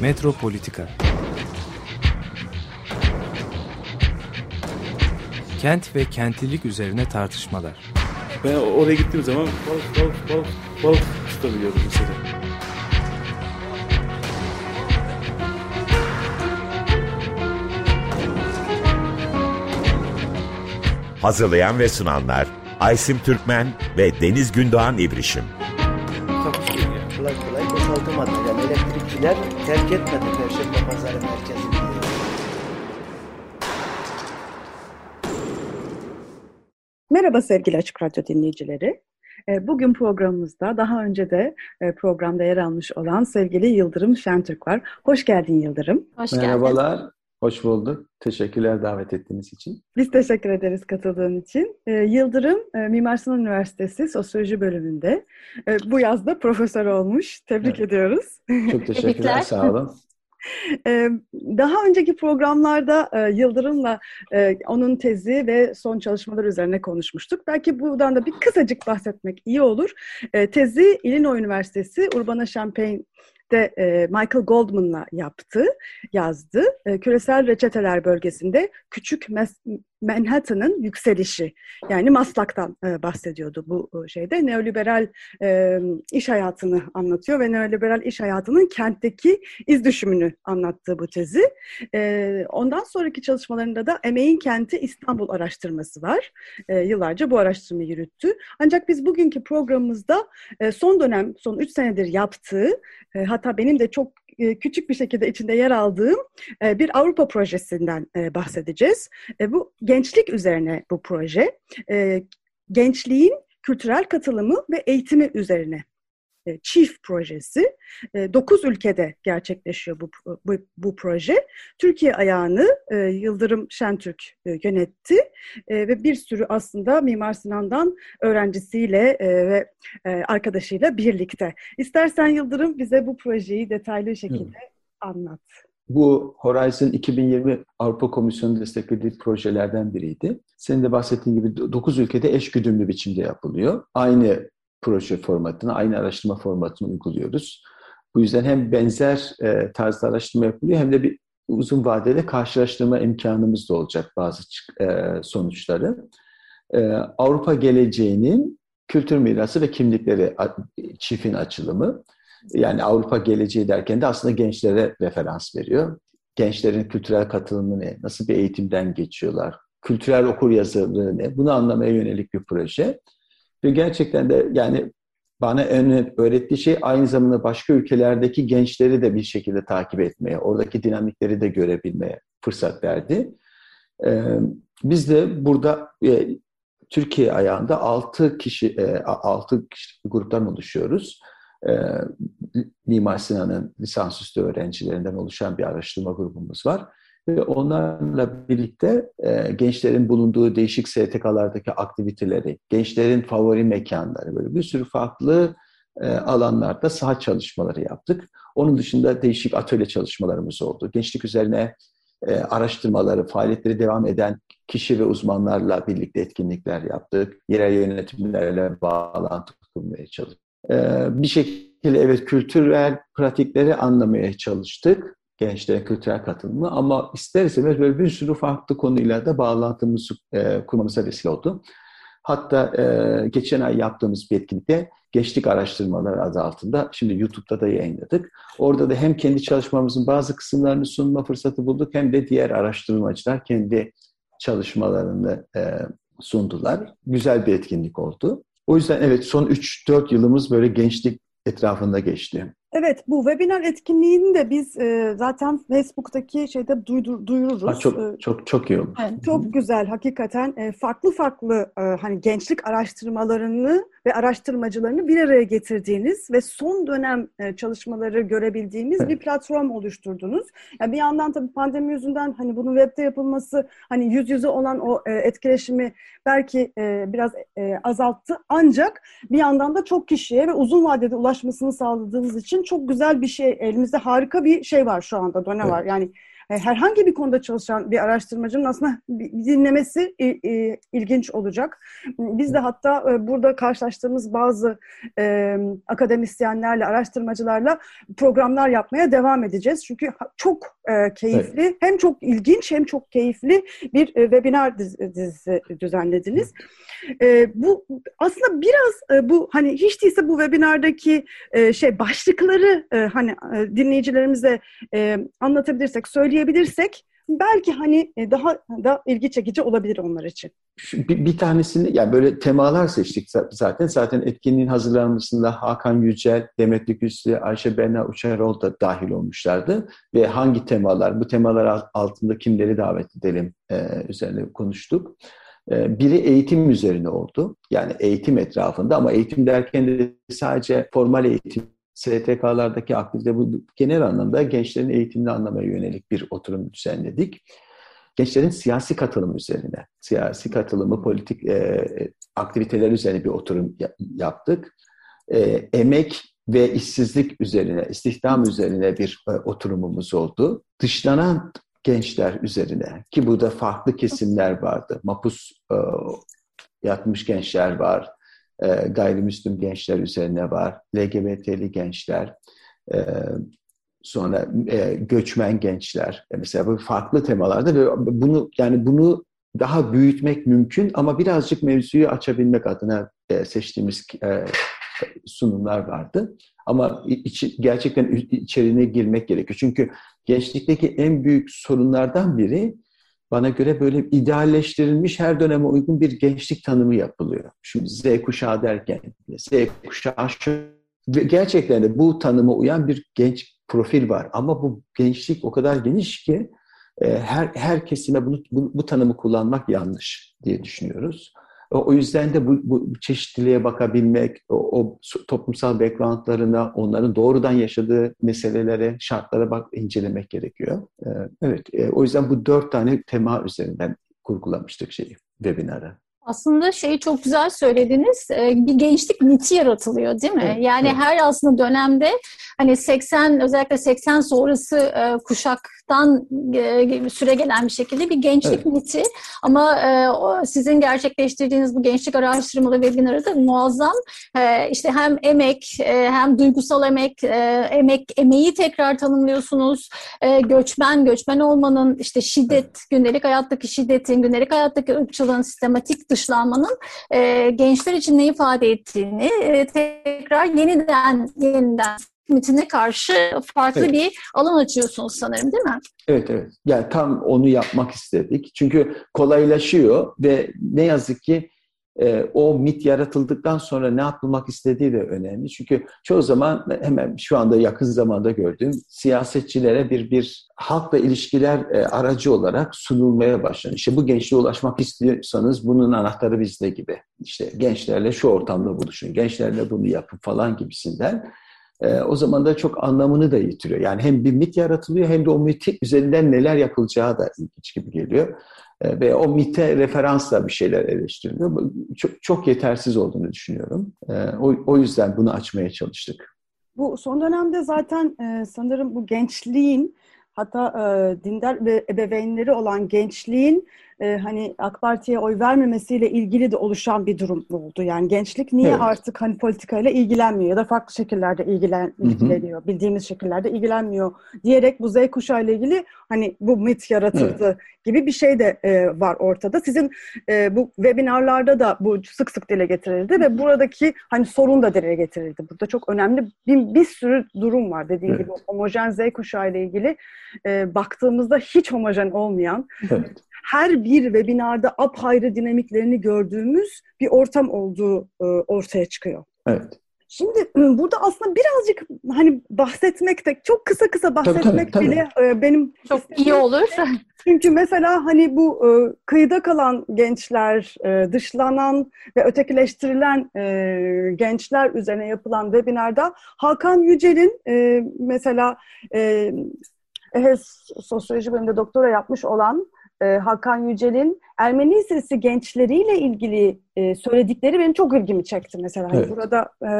Metropolitika Kent ve kentlilik üzerine tartışmalar. Ben oraya gittiğim zaman balık balık balık balık tutabiliyordum mesela. Hazırlayan ve sunanlar Aysim Türkmen ve Deniz Gündoğan İbrişim. yani. Kolay kolay boşaltamadı. Yani elektrikçiler terk etmedi Perşembe Pazarı merkezini. Merhaba sevgili Açık Radyo dinleyicileri. E, Bugün programımızda daha önce de e, programda yer almış olan sevgili Yıldırım Şentürk var. Hoş geldin Yıldırım. Hoş geldin. Hoş bulduk. Teşekkürler davet ettiğiniz için. Biz teşekkür ederiz katıldığın için. E, Yıldırım e, Mimar Sinan Üniversitesi Sosyoloji bölümünde e, bu yazda profesör olmuş. Tebrik Evet. ediyoruz. Çok teşekkürler, sağ olun. Ee, Daha önceki programlarda e, Yıldırım'la e, onun tezi ve son çalışmaları üzerine konuşmuştuk. Belki buradan da bir kısacık bahsetmek iyi olur. E, Tezi Illinois Üniversitesi Urbana-Champaign'de e, Michael Goldman'la yaptı, yazdı. E, Küresel reçeteler bölgesinde küçük Mes- Manhattan'ın yükselişi yani Maslak'tan e, bahsediyordu bu e, şeyde. Neoliberal e, iş hayatını anlatıyor ve neoliberal iş hayatının kentteki iz düşümünü anlattığı bu tezi. Ee, ondan sonraki çalışmalarında da Emeğin Kenti İstanbul araştırması var. Ee, yıllarca bu araştırmayı yürüttü. Ancak biz bugünkü programımızda e, son dönem, son 3 senedir yaptığı, e, hatta benim de çok e, küçük bir şekilde içinde yer aldığım e, bir Avrupa projesinden e, bahsedeceğiz. E, bu gençlik üzerine bu proje. E, gençliğin kültürel katılımı ve eğitimi üzerine e, Chief projesi. 9 ülkede gerçekleşiyor bu, bu, bu proje. Türkiye ayağını e, Yıldırım Şentürk e, yönetti E, ve bir sürü aslında Mimar Sinan'dan öğrencisiyle e, ve e, arkadaşıyla birlikte. İstersen Yıldırım bize bu projeyi detaylı şekilde anlat. Bu Horizon 2020 Avrupa Komisyonu desteklediği projelerden biriydi. Senin de bahsettiğin gibi 9 ülkede eş güdümlü biçimde yapılıyor. Aynı proje formatını, aynı araştırma formatını uyguluyoruz. Bu yüzden hem benzer e, tarzda araştırma yapılıyor hem de bir uzun vadede karşılaştırma imkanımız da olacak bazı e, sonuçları. E, Avrupa geleceğinin kültür mirası ve kimlikleri çiftin açılımı. Yani Avrupa geleceği derken de aslında gençlere referans veriyor. Gençlerin kültürel katılımı ne? Nasıl bir eğitimden geçiyorlar? Kültürel okur yazarlığı ne? Bunu anlamaya yönelik bir proje. Ve gerçekten de yani bana en öğrettiği şey aynı zamanda başka ülkelerdeki gençleri de bir şekilde takip etmeye, oradaki dinamikleri de görebilmeye fırsat verdi. Ee, biz de burada e, Türkiye ayağında 6 kişi, 6 kişi gruptan oluşuyoruz. Ee, Mimar Sinan'ın lisansüstü öğrencilerinden oluşan bir araştırma grubumuz var. Ve onlarla birlikte e, gençlerin bulunduğu değişik STK'lardaki aktiviteleri, gençlerin favori mekanları, böyle bir sürü farklı e, alanlarda saha çalışmaları yaptık. Onun dışında değişik atölye çalışmalarımız oldu. Gençlik üzerine e, araştırmaları, faaliyetleri devam eden kişi ve uzmanlarla birlikte etkinlikler yaptık. Yerel yönetimlerle bağlantı kurmaya çalıştık. E, bir şekilde evet kültürel pratikleri anlamaya çalıştık gençlere kültürel katılımı ama ister istemez böyle bir sürü farklı konuyla da bağlantımızı e, kurmamıza vesile oldu. Hatta e, geçen ay yaptığımız bir etkinlikte Gençlik Araştırmaları adı altında şimdi YouTube'da da yayınladık. Orada da hem kendi çalışmamızın bazı kısımlarını sunma fırsatı bulduk hem de diğer araştırmacılar kendi çalışmalarını e, sundular. Güzel bir etkinlik oldu. O yüzden evet son 3-4 yılımız böyle gençlik etrafında geçti. Evet, bu webinar etkinliğini de biz e, zaten Facebook'taki şeyde duydur, duyururuz. Ha, E, çok çok çok iyi olmuş. Evet, çok güzel hakikaten e, farklı farklı e, hani gençlik araştırmalarını ve araştırmacılarını bir araya getirdiğiniz ve son dönem e, çalışmaları görebildiğimiz bir platform oluşturdunuz. Yani bir yandan tabii pandemi yüzünden hani bunun webde yapılması hani yüz yüze olan o e, etkileşimi belki e, biraz azalttı. Ancak bir yandan da çok kişiye ve uzun vadede ulaşmasını sağladığınız için çok güzel bir şey elimizde harika bir şey var şu anda dönem var. Yani herhangi bir konuda çalışan bir araştırmacının aslında dinlemesi ilginç olacak. Biz de hatta e, burada karşılaştığımız bazı e, akademisyenlerle, araştırmacılarla programlar yapmaya devam edeceğiz. Çünkü çok e, keyifli, evet. hem çok ilginç hem çok keyifli bir e, webinar dizisi düzenlediniz. E, bu aslında biraz e, bu hani hiç değilse bu webinardaki e, şey başlıkları e, hani e, dinleyicilerimize e, anlatabilirsek, söyleyebilirsek belki hani e, daha da ilgi çekici olabilir onlar için. Bir, bir tanesini yani böyle temalar seçtik zaten. Zaten etkinliğin hazırlanmasında Hakan Yücel, Demetli Güçlü, Ayşe Berna Uçarol da dahil olmuşlardı. Ve hangi temalar, bu temalar altında kimleri davet edelim e, üzerine konuştuk. E, biri eğitim üzerine oldu. Yani eğitim etrafında ama eğitim derken de sadece formal eğitim STK'lardaki aktivite bu genel anlamda gençlerin eğitimini anlamaya yönelik bir oturum düzenledik. Gençlerin siyasi katılımı üzerine, siyasi katılımı, politik e, aktiviteler üzerine bir oturum yaptık. E, emek ve işsizlik üzerine, istihdam üzerine bir e, oturumumuz oldu. Dışlanan gençler üzerine ki burada farklı kesimler vardı. Mapus e, yatmış gençler var, gayrimüslim gençler üzerine var, LGBT'li gençler, e, sonra e, göçmen gençler. E, mesela bu farklı temalarda ve bunu yani bunu daha büyütmek mümkün ama birazcık mevzuyu açabilmek adına seçtiğimiz sunumlar vardı. Ama içi, gerçekten içeriğine girmek gerekiyor. Çünkü gençlikteki en büyük sorunlardan biri bana göre böyle idealleştirilmiş her döneme uygun bir gençlik tanımı yapılıyor. Şimdi Z kuşağı derken Z kuşağı şu gerçekten de bu tanıma uyan bir genç profil var. Ama bu gençlik o kadar geniş ki e, her, her kesime bunu, bu, bu tanımı kullanmak yanlış diye düşünüyoruz. O yüzden de bu, bu çeşitliliğe bakabilmek, o, o toplumsal backgroundlarına, onların doğrudan yaşadığı meselelere, şartlara bak incelemek gerekiyor. Ee, evet, e, o yüzden bu dört tane tema üzerinden kurgulamıştık şeyi, webinarı. Aslında şeyi çok güzel söylediniz. Ee, bir gençlik miti yaratılıyor değil mi? Evet, yani evet. her aslında dönemde hani 80 özellikle 80 sonrası e, kuşaktan e, süre gelen bir şekilde bir gençlik evet. miti. Ama e, sizin gerçekleştirdiğiniz bu gençlik araştırmalı webinarı da muazzam. İşte hem emek hem duygusal emek, emek emeği tekrar tanımlıyorsunuz. Göçmen, göçmen olmanın işte şiddet, gündelik hayattaki şiddetin, gündelik hayattaki ırkçılığın sistematik dışlanmanın gençler için ne ifade ettiğini tekrar yeniden yeniden mitine karşı farklı evet. bir alan açıyorsunuz sanırım değil mi? Evet evet. Yani tam onu yapmak istedik. Çünkü kolaylaşıyor ve ne yazık ki e, o mit yaratıldıktan sonra ne yapılmak istediği de önemli. Çünkü çoğu zaman hemen şu anda yakın zamanda gördüğüm siyasetçilere bir bir halkla ilişkiler e, aracı olarak sunulmaya başlanıyor. İşte bu gençliğe ulaşmak istiyorsanız bunun anahtarı bizde gibi. İşte gençlerle şu ortamda buluşun, gençlerle bunu yapın falan gibisinden e, o zaman da çok anlamını da yitiriyor. Yani hem bir mit yaratılıyor hem de o mit üzerinden neler yapılacağı da ilginç gibi geliyor. E, ve o mite referansla bir şeyler eleştiriliyor. Çok, çok yetersiz olduğunu düşünüyorum. E, o, o yüzden bunu açmaya çalıştık. Bu son dönemde zaten e, sanırım bu gençliğin hatta e, dindar ve ebeveynleri olan gençliğin e, hani AK Parti'ye oy vermemesiyle ilgili de oluşan bir durum oldu. Yani gençlik niye evet. artık hani politikayla ilgilenmiyor ya da farklı şekillerde ilgilen, ilgileniyor, bildiğimiz şekillerde ilgilenmiyor diyerek bu Z kuşağı ile ilgili hani bu mit yaratıldı evet. gibi bir şey de e, var ortada. Sizin e, bu webinarlarda da bu sık sık dile getirildi ve buradaki hani sorun da dile getirildi. Burada çok önemli bir, bir sürü durum var dediğim evet. gibi homojen Z kuşağı ile ilgili e, baktığımızda hiç homojen olmayan evet her bir webinarda apayrı dinamiklerini gördüğümüz bir ortam olduğu e, ortaya çıkıyor. Evet. Şimdi burada aslında birazcık hani bahsetmek de çok kısa kısa bahsetmek tabii, tabii, bile tabii. benim çok iyi olur. Çünkü mesela hani bu e, kıyıda kalan gençler, e, dışlanan ve ötekileştirilen gençler üzerine yapılan webinarda Hakan Yücel'in mesela sosyoloji bölümünde doktora yapmış olan e, Hakan Yücel'in Ermeni Lisesi gençleriyle ilgili e, söyledikleri benim çok ilgimi çekti mesela. Hani evet. burada e,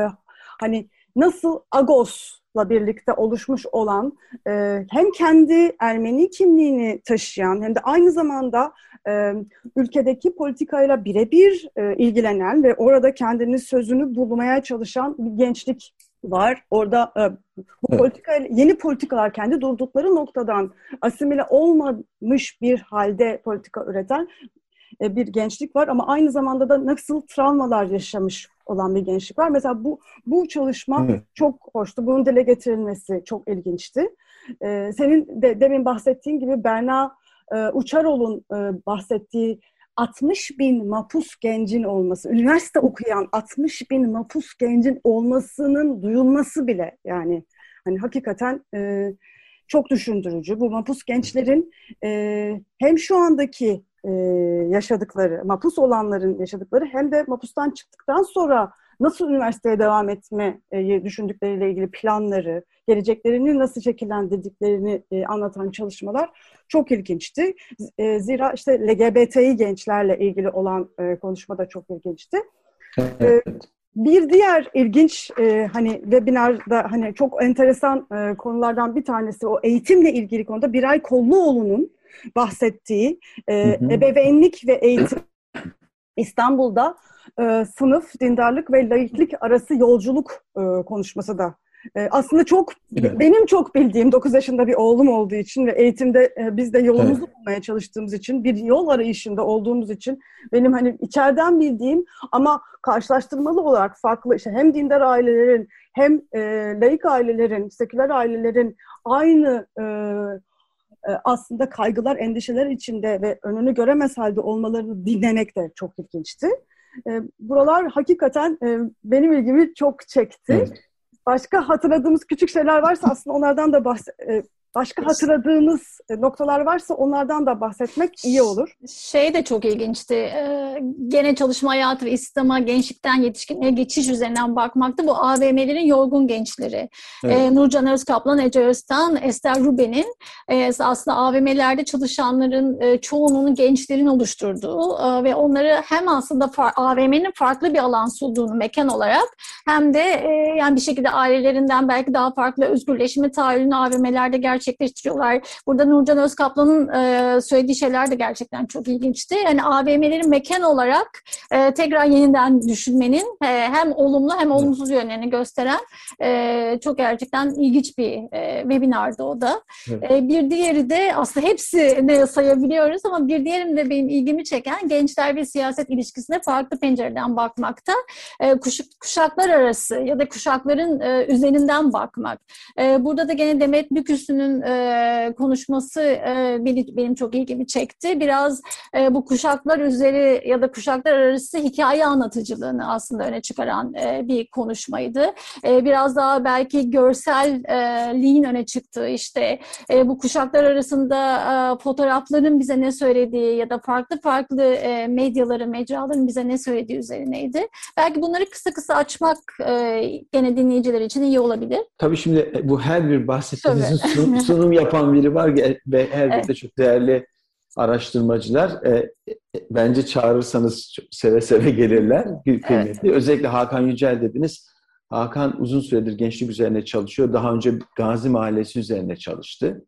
hani nasıl Agos birlikte oluşmuş olan e, hem kendi Ermeni kimliğini taşıyan hem de aynı zamanda e, ülkedeki politikayla birebir e, ilgilenen ve orada kendini sözünü bulmaya çalışan bir gençlik var. Orada e, bu politika yeni politikalar kendi durdukları noktadan asimile olmamış bir halde politika üreten e, bir gençlik var ama aynı zamanda da nasıl travmalar yaşamış olan bir gençlik var. Mesela bu bu çalışma evet. çok hoştu. Bunun dile getirilmesi çok ilginçti. Ee, senin de demin bahsettiğin gibi Berna e, Uçaroğlu'nun e, bahsettiği 60 bin mapus gencin olması, üniversite okuyan 60 bin mapus gencin olmasının duyulması bile yani hani hakikaten e, çok düşündürücü. Bu mapus gençlerin e, hem şu andaki e, yaşadıkları, mapus olanların yaşadıkları hem de mapustan çıktıktan sonra nasıl üniversiteye devam etmeyi düşündükleriyle ilgili planları, geleceklerini nasıl şekillendirdiklerini e, anlatan çalışmalar çok ilginçti. E, zira işte LGBTİ gençlerle ilgili olan e, konuşma da çok ilginçti. Evet. Bir diğer ilginç e, hani webinarda hani çok enteresan e, konulardan bir tanesi o eğitimle ilgili konuda Biray Kolluoğlu'nun bahsettiği e, hı hı. ebeveynlik ve eğitim İstanbul'da e, sınıf, dindarlık ve laiklik arası yolculuk e, konuşması da e, aslında çok evet. benim çok bildiğim 9 yaşında bir oğlum olduğu için ve eğitimde e, biz de yolumuzu evet. bulmaya çalıştığımız için bir yol arayışında olduğumuz için benim hani içeriden bildiğim ama karşılaştırmalı olarak farklı işte hem dindar ailelerin hem e, laik ailelerin, seküler ailelerin aynı e, aslında kaygılar, endişeler içinde ve önünü göremez halde olmalarını dinlemek de çok ilginçti. E, buralar hakikaten e, benim ilgimi çok çekti. Evet. Başka hatırladığımız küçük şeyler varsa aslında onlardan da bahs Başka hatırladığınız e, noktalar varsa onlardan da bahsetmek iyi olur. Şey de çok ilginçti. Ee, gene çalışma hayatı ve İslam'a gençlikten yetişkinliğe geçiş üzerinden bakmaktı. Bu AVM'lerin yorgun gençleri. Evet. Ee, Nurcan Özkaplan, Ece Öztan, Esther Ruben'in e, aslında AVM'lerde çalışanların e, çoğunun gençlerin oluşturduğu e, ve onları hem aslında far, AVM'nin farklı bir alan sunduğunu mekan olarak hem de e, yani bir şekilde ailelerinden belki daha farklı özgürleşme tahayyülünü AVM'lerde gerçekleştirdiğini gerçekleştiriyorlar. Burada Nurcan Özkaplan'ın e, söylediği şeyler de gerçekten çok ilginçti. Yani AVM'lerin mekan olarak e, tekrar yeniden düşünmenin e, hem olumlu hem olumsuz yönlerini gösteren e, çok gerçekten ilginç bir e, webinardı o da. Evet. E, bir diğeri de aslında hepsi ne sayabiliyoruz ama bir diğerim de benim ilgimi çeken gençler ve siyaset ilişkisine farklı pencereden bakmakta. E, kuş, kuşaklar arası ya da kuşakların e, üzerinden bakmak. E, burada da gene Demet Büküs'ün Bugün'ün e, konuşması e, beni, benim çok ilgimi çekti. Biraz e, bu kuşaklar üzeri ya da kuşaklar arası hikaye anlatıcılığını aslında öne çıkaran e, bir konuşmaydı. E, biraz daha belki görselliğin öne çıktığı işte e, bu kuşaklar arasında e, fotoğrafların bize ne söylediği ya da farklı farklı e, medyaların, mecraların bize ne söylediği üzerineydi. Belki bunları kısa kısa açmak e, gene dinleyiciler için iyi olabilir. Tabii şimdi bu her bir bahsettiğinizin sunum yapan biri var ve her evet. de çok değerli araştırmacılar. E, e, bence çağırırsanız seve seve gelirler. Kıymetli. Evet. Özellikle Hakan Yücel dediniz. Hakan uzun süredir gençlik üzerine çalışıyor. Daha önce Gazi Mahallesi üzerine çalıştı.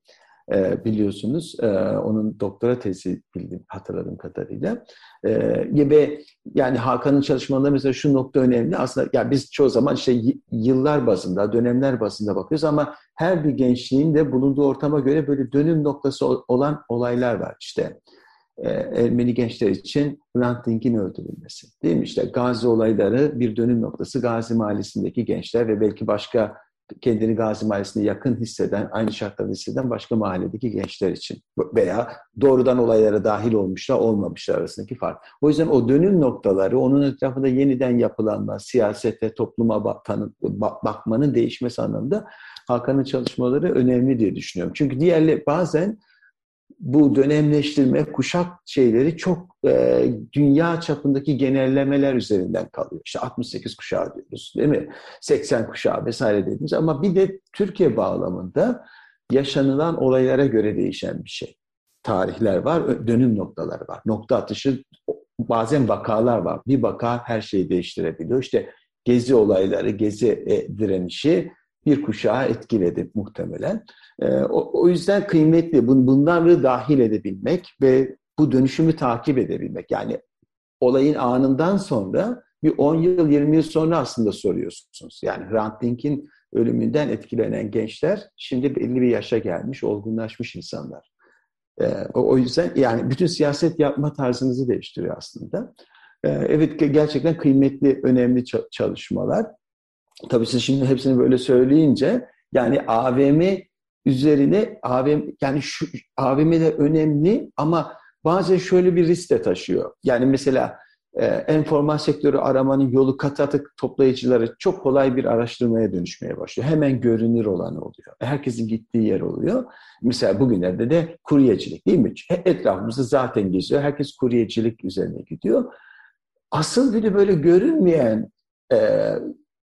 E, biliyorsunuz. E, onun doktora tezi bildim hatırladığım kadarıyla. E, ve yani Hakan'ın çalışmalarında mesela şu nokta önemli. Aslında ya biz çoğu zaman işte yıllar bazında, dönemler bazında bakıyoruz ama her bir gençliğin de bulunduğu ortama göre böyle dönüm noktası olan olaylar var işte. Ermeni gençler için Hrant Dink'in öldürülmesi. Değil mi? İşte Gazi olayları bir dönüm noktası. Gazi Mahallesi'ndeki gençler ve belki başka kendini Gazi Mahallesi'ne yakın hisseden, aynı şartlarda hisseden başka mahalledeki gençler için veya doğrudan olaylara dahil olmuşlar, olmamışlar arasındaki fark. O yüzden o dönüm noktaları, onun etrafında yeniden yapılanma, siyasete, topluma bakmanın değişmesi anlamında Hakan'ın çalışmaları önemli diye düşünüyorum. Çünkü diğerleri bazen bu dönemleştirme, kuşak şeyleri çok e, dünya çapındaki genellemeler üzerinden kalıyor. İşte 68 kuşağı diyoruz değil mi? 80 kuşağı vesaire dediğimiz ama bir de Türkiye bağlamında yaşanılan olaylara göre değişen bir şey. Tarihler var, dönüm noktaları var. Nokta atışı bazen vakalar var. Bir vaka her şeyi değiştirebiliyor. İşte gezi olayları, gezi e, direnişi bir kuşağı etkiledi muhtemelen. E, o, o yüzden kıymetli bunları dahil edebilmek ve bu dönüşümü takip edebilmek. Yani olayın anından sonra bir 10 yıl, 20 yıl sonra aslında soruyorsunuz. Yani Hrant Dink'in ölümünden etkilenen gençler şimdi belli bir yaşa gelmiş, olgunlaşmış insanlar. Ee, o yüzden yani bütün siyaset yapma tarzınızı değiştiriyor aslında. Ee, evet gerçekten kıymetli, önemli çalışmalar. Tabii siz şimdi hepsini böyle söyleyince yani AVM üzerine AVM yani şu AVM'de önemli ama bazen şöyle bir risk de taşıyor. Yani mesela e, enformal sektörü aramanın yolu katı atık toplayıcıları çok kolay bir araştırmaya dönüşmeye başlıyor. Hemen görünür olan oluyor. Herkesin gittiği yer oluyor. Mesela bugünlerde de kuryecilik değil mi? Etrafımızda zaten geziyor. Herkes kuryecilik üzerine gidiyor. Asıl bir de böyle görünmeyen e,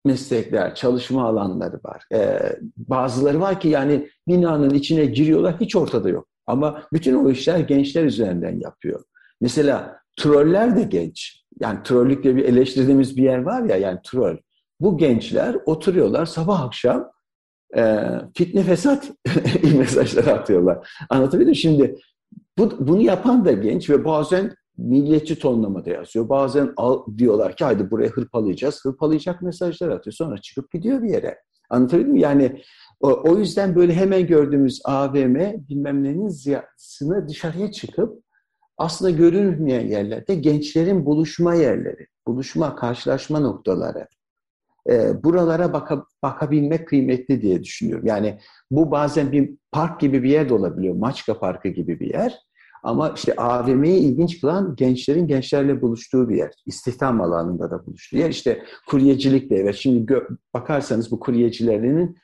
meslekler, çalışma alanları var. E, bazıları var ki yani binanın içine giriyorlar hiç ortada yok. Ama bütün o işler gençler üzerinden yapıyor. Mesela troller de genç. Yani trollükle bir eleştirdiğimiz bir yer var ya yani troll. Bu gençler oturuyorlar sabah akşam e, fitne fesat mesajlar atıyorlar. Anlatabildim? Şimdi bu, bunu yapan da genç ve bazen milliyetçi tonlamada yazıyor. Bazen al, diyorlar ki haydi buraya hırpalayacağız. Hırpalayacak mesajlar atıyor. Sonra çıkıp gidiyor bir yere. Anlatabildim mi? Yani o, o yüzden böyle hemen gördüğümüz AVM bilmem nenin ziyasını dışarıya çıkıp aslında görünmeyen yerlerde gençlerin buluşma yerleri, buluşma, karşılaşma noktaları. E, buralara baka, bakabilmek kıymetli diye düşünüyorum. Yani bu bazen bir park gibi bir yer de olabiliyor. Maçka Parkı gibi bir yer. Ama işte AVM'yi ilginç kılan gençlerin gençlerle buluştuğu bir yer. İstihdam alanında da buluştuğu yer. İşte kuryecilik de evet. Şimdi bakarsanız bu kuryecilerinin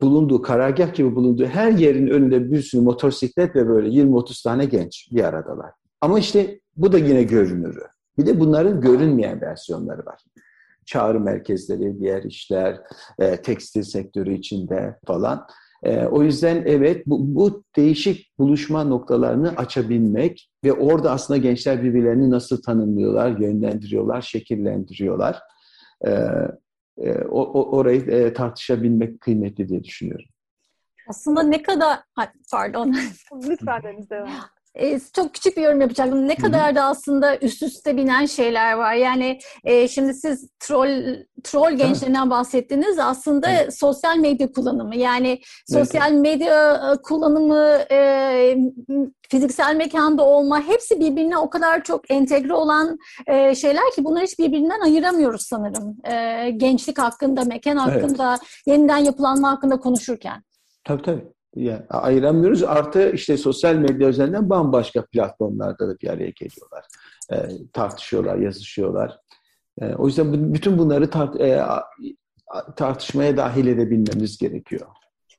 bulunduğu, karargah gibi bulunduğu her yerin önünde bir sürü motosiklet ve böyle 20-30 tane genç bir aradalar. Ama işte bu da yine görünürü. Bir de bunların görünmeyen versiyonları var. Çağrı merkezleri, diğer işler, e, tekstil sektörü içinde falan. E, o yüzden evet bu, bu değişik buluşma noktalarını açabilmek ve orada aslında gençler birbirlerini nasıl tanımlıyorlar, yönlendiriyorlar, şekillendiriyorlar. E, e, o, o, orayı e, tartışabilmek kıymetli diye düşünüyorum. Aslında ne kadar pardon. Lütfen Deniz devam. E, çok küçük bir yorum yapacaktım. Ne kadar da aslında üst üste binen şeyler var. Yani e, şimdi siz troll troll gençlerinden bahsettiniz. Aslında evet. sosyal medya kullanımı. Yani sosyal evet. medya e, kullanımı, e, fiziksel mekanda olma hepsi birbirine o kadar çok entegre olan e, şeyler ki bunları hiç birbirinden ayıramıyoruz sanırım. E, gençlik hakkında, mekan hakkında, evet. yeniden yapılanma hakkında konuşurken. Tabii tabii yani ayıramıyoruz. Artı işte sosyal medya üzerinden bambaşka platformlarda da bir araya geliyorlar. E, tartışıyorlar, yazışıyorlar. E, o yüzden bütün bunları tart e, tartışmaya dahil edebilmemiz gerekiyor.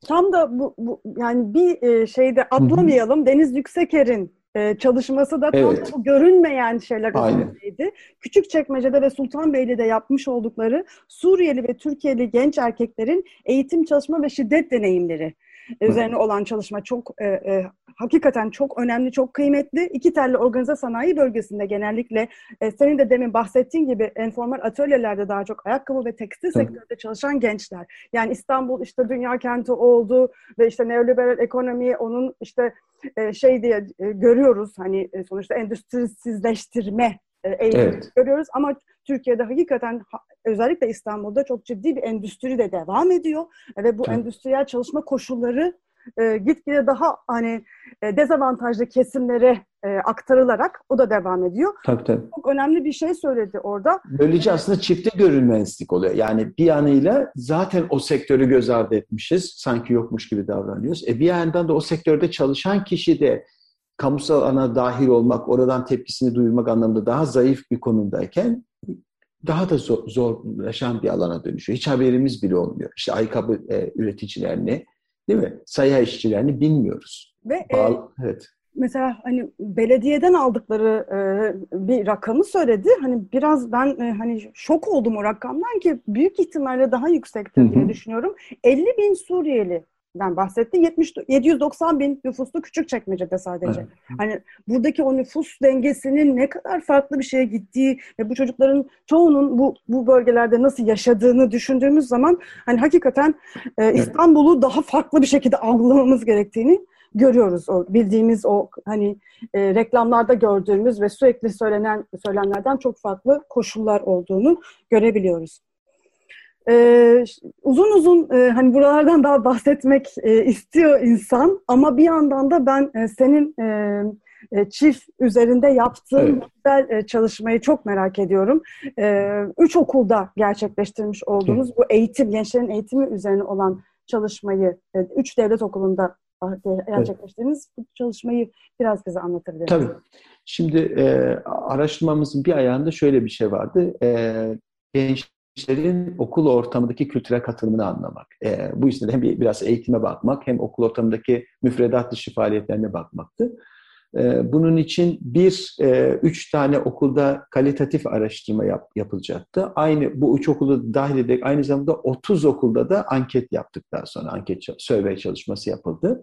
Tam da bu, bu yani bir e, şeyde atlamayalım. Deniz Yükseker'in e, çalışması da tam evet. bu görünmeyen şeyler üzerindeydi. Küçükçekmece'de ve Sultanbeyli'de yapmış oldukları Suriyeli ve Türkiye'li genç erkeklerin eğitim, çalışma ve şiddet deneyimleri üzerine olan çalışma çok e, e, hakikaten çok önemli, çok kıymetli. İki telli organize sanayi bölgesinde genellikle e, senin de demin bahsettiğin gibi informal atölyelerde daha çok ayakkabı ve tekstil sektöründe çalışan gençler. Yani İstanbul işte dünya kenti oldu ve işte neoliberal ekonomi onun işte e, şey diye e, görüyoruz hani e, sonuçta endüstrisizleştirme e, eğilimi evet. görüyoruz ama Türkiye'de hakikaten özellikle İstanbul'da çok ciddi bir endüstri de devam ediyor ve bu evet. endüstriyel çalışma koşulları e, gitgide daha hani e, dezavantajlı kesimlere e, aktarılarak o da devam ediyor. Tabii tabii. Çok önemli bir şey söyledi orada. Böylece aslında çifte görünmezlik oluyor. Yani bir yanıyla zaten o sektörü göz ardı etmişiz. Sanki yokmuş gibi davranıyoruz. E bir yandan da o sektörde çalışan kişi de kamusal ana dahil olmak, oradan tepkisini duyurmak anlamında daha zayıf bir konumdayken daha da zor, zorlaşan bir alana dönüşüyor. Hiç haberimiz bile olmuyor. İşte ayakkabı e, üreticilerini, değil mi? Sayı işçilerini bilmiyoruz. Ve Bağlı, e, evet. mesela hani belediyeden aldıkları e, bir rakamı söyledi. Hani biraz ben e, hani şok oldum o rakamdan ki büyük ihtimalle daha yüksektir diye düşünüyorum. 50 bin Suriyeli den bahsetti. 70, 790 bin nüfuslu küçük çekmecede sadece. Evet. Hani buradaki o nüfus dengesinin ne kadar farklı bir şeye gittiği ve bu çocukların çoğunun bu bu bölgelerde nasıl yaşadığını düşündüğümüz zaman hani hakikaten e, İstanbul'u daha farklı bir şekilde algılamamız gerektiğini görüyoruz. O bildiğimiz o hani e, reklamlarda gördüğümüz ve sürekli söylenen söylenenlerden çok farklı koşullar olduğunu görebiliyoruz. Ee, uzun uzun e, hani buralardan daha bahsetmek e, istiyor insan ama bir yandan da ben e, senin e, e, çift üzerinde yaptığın evet. e, çalışmayı çok merak ediyorum. E, üç okulda gerçekleştirmiş olduğunuz Hı. bu eğitim, gençlerin eğitimi üzerine olan çalışmayı, e, üç devlet okulunda gerçekleştirdiğiniz evet. bu çalışmayı biraz bize anlatabilir Tabii. Şimdi e, araştırmamızın bir ayağında şöyle bir şey vardı. E, gençlerin okul ortamındaki kültürel katılımını anlamak. E, bu yüzden hem bir, biraz eğitime bakmak hem okul ortamındaki müfredat dışı faaliyetlerine bakmaktı. E, bunun için bir, e, üç tane okulda kalitatif araştırma yap, yapılacaktı. Aynı bu üç okulda dahil ederek aynı zamanda 30 okulda da anket yaptık daha sonra. Anket, survey çalışması yapıldı.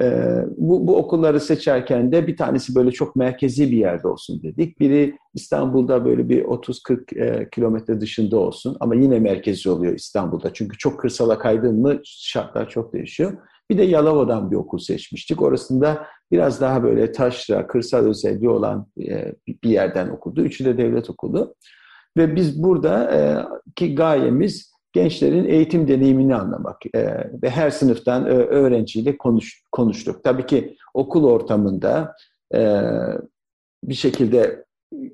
Ee, bu, bu okulları seçerken de bir tanesi böyle çok merkezi bir yerde olsun dedik. Biri İstanbul'da böyle bir 30-40 e, kilometre dışında olsun ama yine merkezi oluyor İstanbul'da. Çünkü çok kırsala kaydın mı şartlar çok değişiyor. Bir de Yalova'dan bir okul seçmiştik. Orasında biraz daha böyle taşra, kırsal özelliği olan e, bir yerden okuldu. Üçü de devlet okulu. Ve biz burada e, ki gayemiz gençlerin eğitim deneyimini anlamak e, ve her sınıftan e, öğrenciyle konuş, konuştuk. Tabii ki okul ortamında e, bir şekilde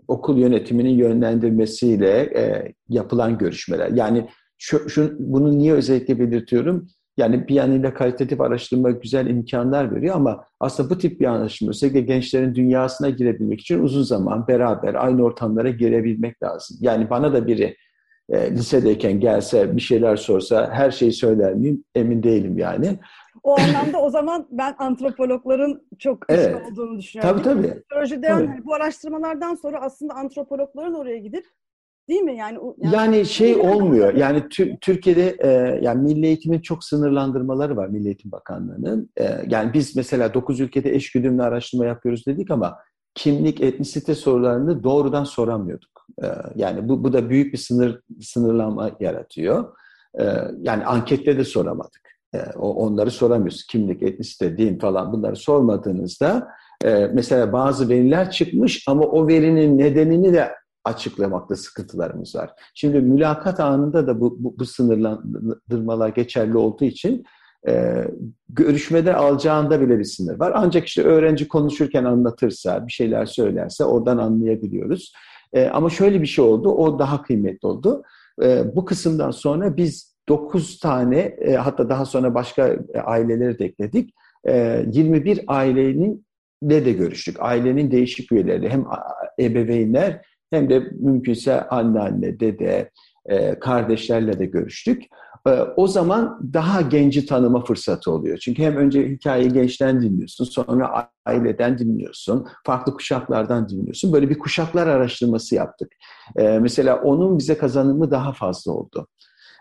okul yönetiminin yönlendirmesiyle e, yapılan görüşmeler. Yani şu, şu, bunu niye özellikle belirtiyorum? Yani bir yanıyla kalitatif araştırma güzel imkanlar veriyor ama aslında bu tip bir araştırma özellikle gençlerin dünyasına girebilmek için uzun zaman beraber aynı ortamlara girebilmek lazım. Yani bana da biri e, lisedeyken gelse bir şeyler sorsa her şeyi söyler miyim emin değilim yani. O anlamda o zaman ben antropologların çok evet. olduğunu düşünüyorum. Tabii tabii. Tabii. Yani bu araştırmalardan sonra aslında antropologların oraya gidip değil mi yani? Yani, yani şey olmuyor. Yani Türkiye'de e, yani milli eğitimin çok sınırlandırmaları var Milli Eğitim Bakanlığı'nın. E, yani biz mesela 9 ülkede eş güdümlü araştırma yapıyoruz dedik ama kimlik, etnisite sorularını doğrudan soramıyorduk. Ee, yani bu, bu da büyük bir sınır sınırlama yaratıyor. Ee, yani ankette de soramadık. Ee, onları soramıyoruz. Kimlik, etnisite, din falan bunları sormadığınızda e, mesela bazı veriler çıkmış ama o verinin nedenini de açıklamakta sıkıntılarımız var. Şimdi mülakat anında da bu, bu, bu sınırlandırmalar geçerli olduğu için e, görüşmede alacağında bile bir sınır var. Ancak işte öğrenci konuşurken anlatırsa, bir şeyler söylerse oradan anlayabiliyoruz. E, ama şöyle bir şey oldu, o daha kıymetli oldu. E, bu kısımdan sonra biz 9 tane, e, hatta daha sonra başka e, aileleri de ekledik. E, 21 ailenin de de görüştük. Ailenin değişik üyeleri, hem ebeveynler hem de mümkünse anneanne, dede, e, kardeşlerle de görüştük. Ee, o zaman daha genci tanıma fırsatı oluyor. Çünkü hem önce hikayeyi gençten dinliyorsun, sonra aileden dinliyorsun, farklı kuşaklardan dinliyorsun. Böyle bir kuşaklar araştırması yaptık. Ee, mesela onun bize kazanımı daha fazla oldu.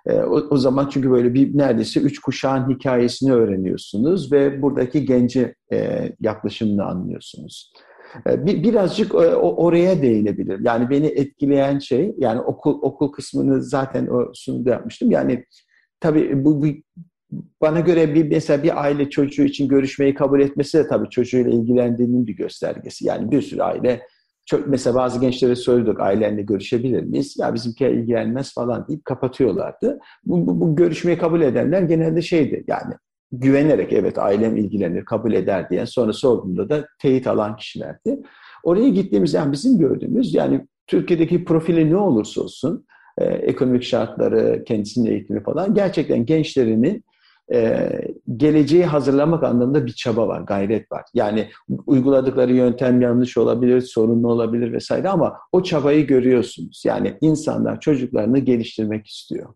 Ee, o, zaman çünkü böyle bir neredeyse üç kuşağın hikayesini öğreniyorsunuz ve buradaki genci e, yaklaşımını anlıyorsunuz. Bir, birazcık e, oraya değinebilir. Yani beni etkileyen şey, yani okul okul kısmını zaten o sunuda yapmıştım. Yani tabii bu, bu bana göre bir mesela bir aile çocuğu için görüşmeyi kabul etmesi de tabii çocuğuyla ilgilendiğinin bir göstergesi. Yani bir sürü aile çok, mesela bazı gençlere sorduk ailenle görüşebilir miyiz? Ya bizimki ilgilenmez falan deyip kapatıyorlardı. Bu, bu, bu görüşmeyi kabul edenler genelde şeydi yani güvenerek evet ailem ilgilenir, kabul eder diyen sonra sorduğumda da teyit alan kişilerdi. Oraya gittiğimiz yani bizim gördüğümüz yani Türkiye'deki profili ne olursa olsun e, ekonomik şartları, kendisinin eğitimi falan gerçekten gençlerinin e, geleceği hazırlamak anlamında bir çaba var, gayret var. Yani uyguladıkları yöntem yanlış olabilir, sorunlu olabilir vesaire ama o çabayı görüyorsunuz. Yani insanlar çocuklarını geliştirmek istiyor.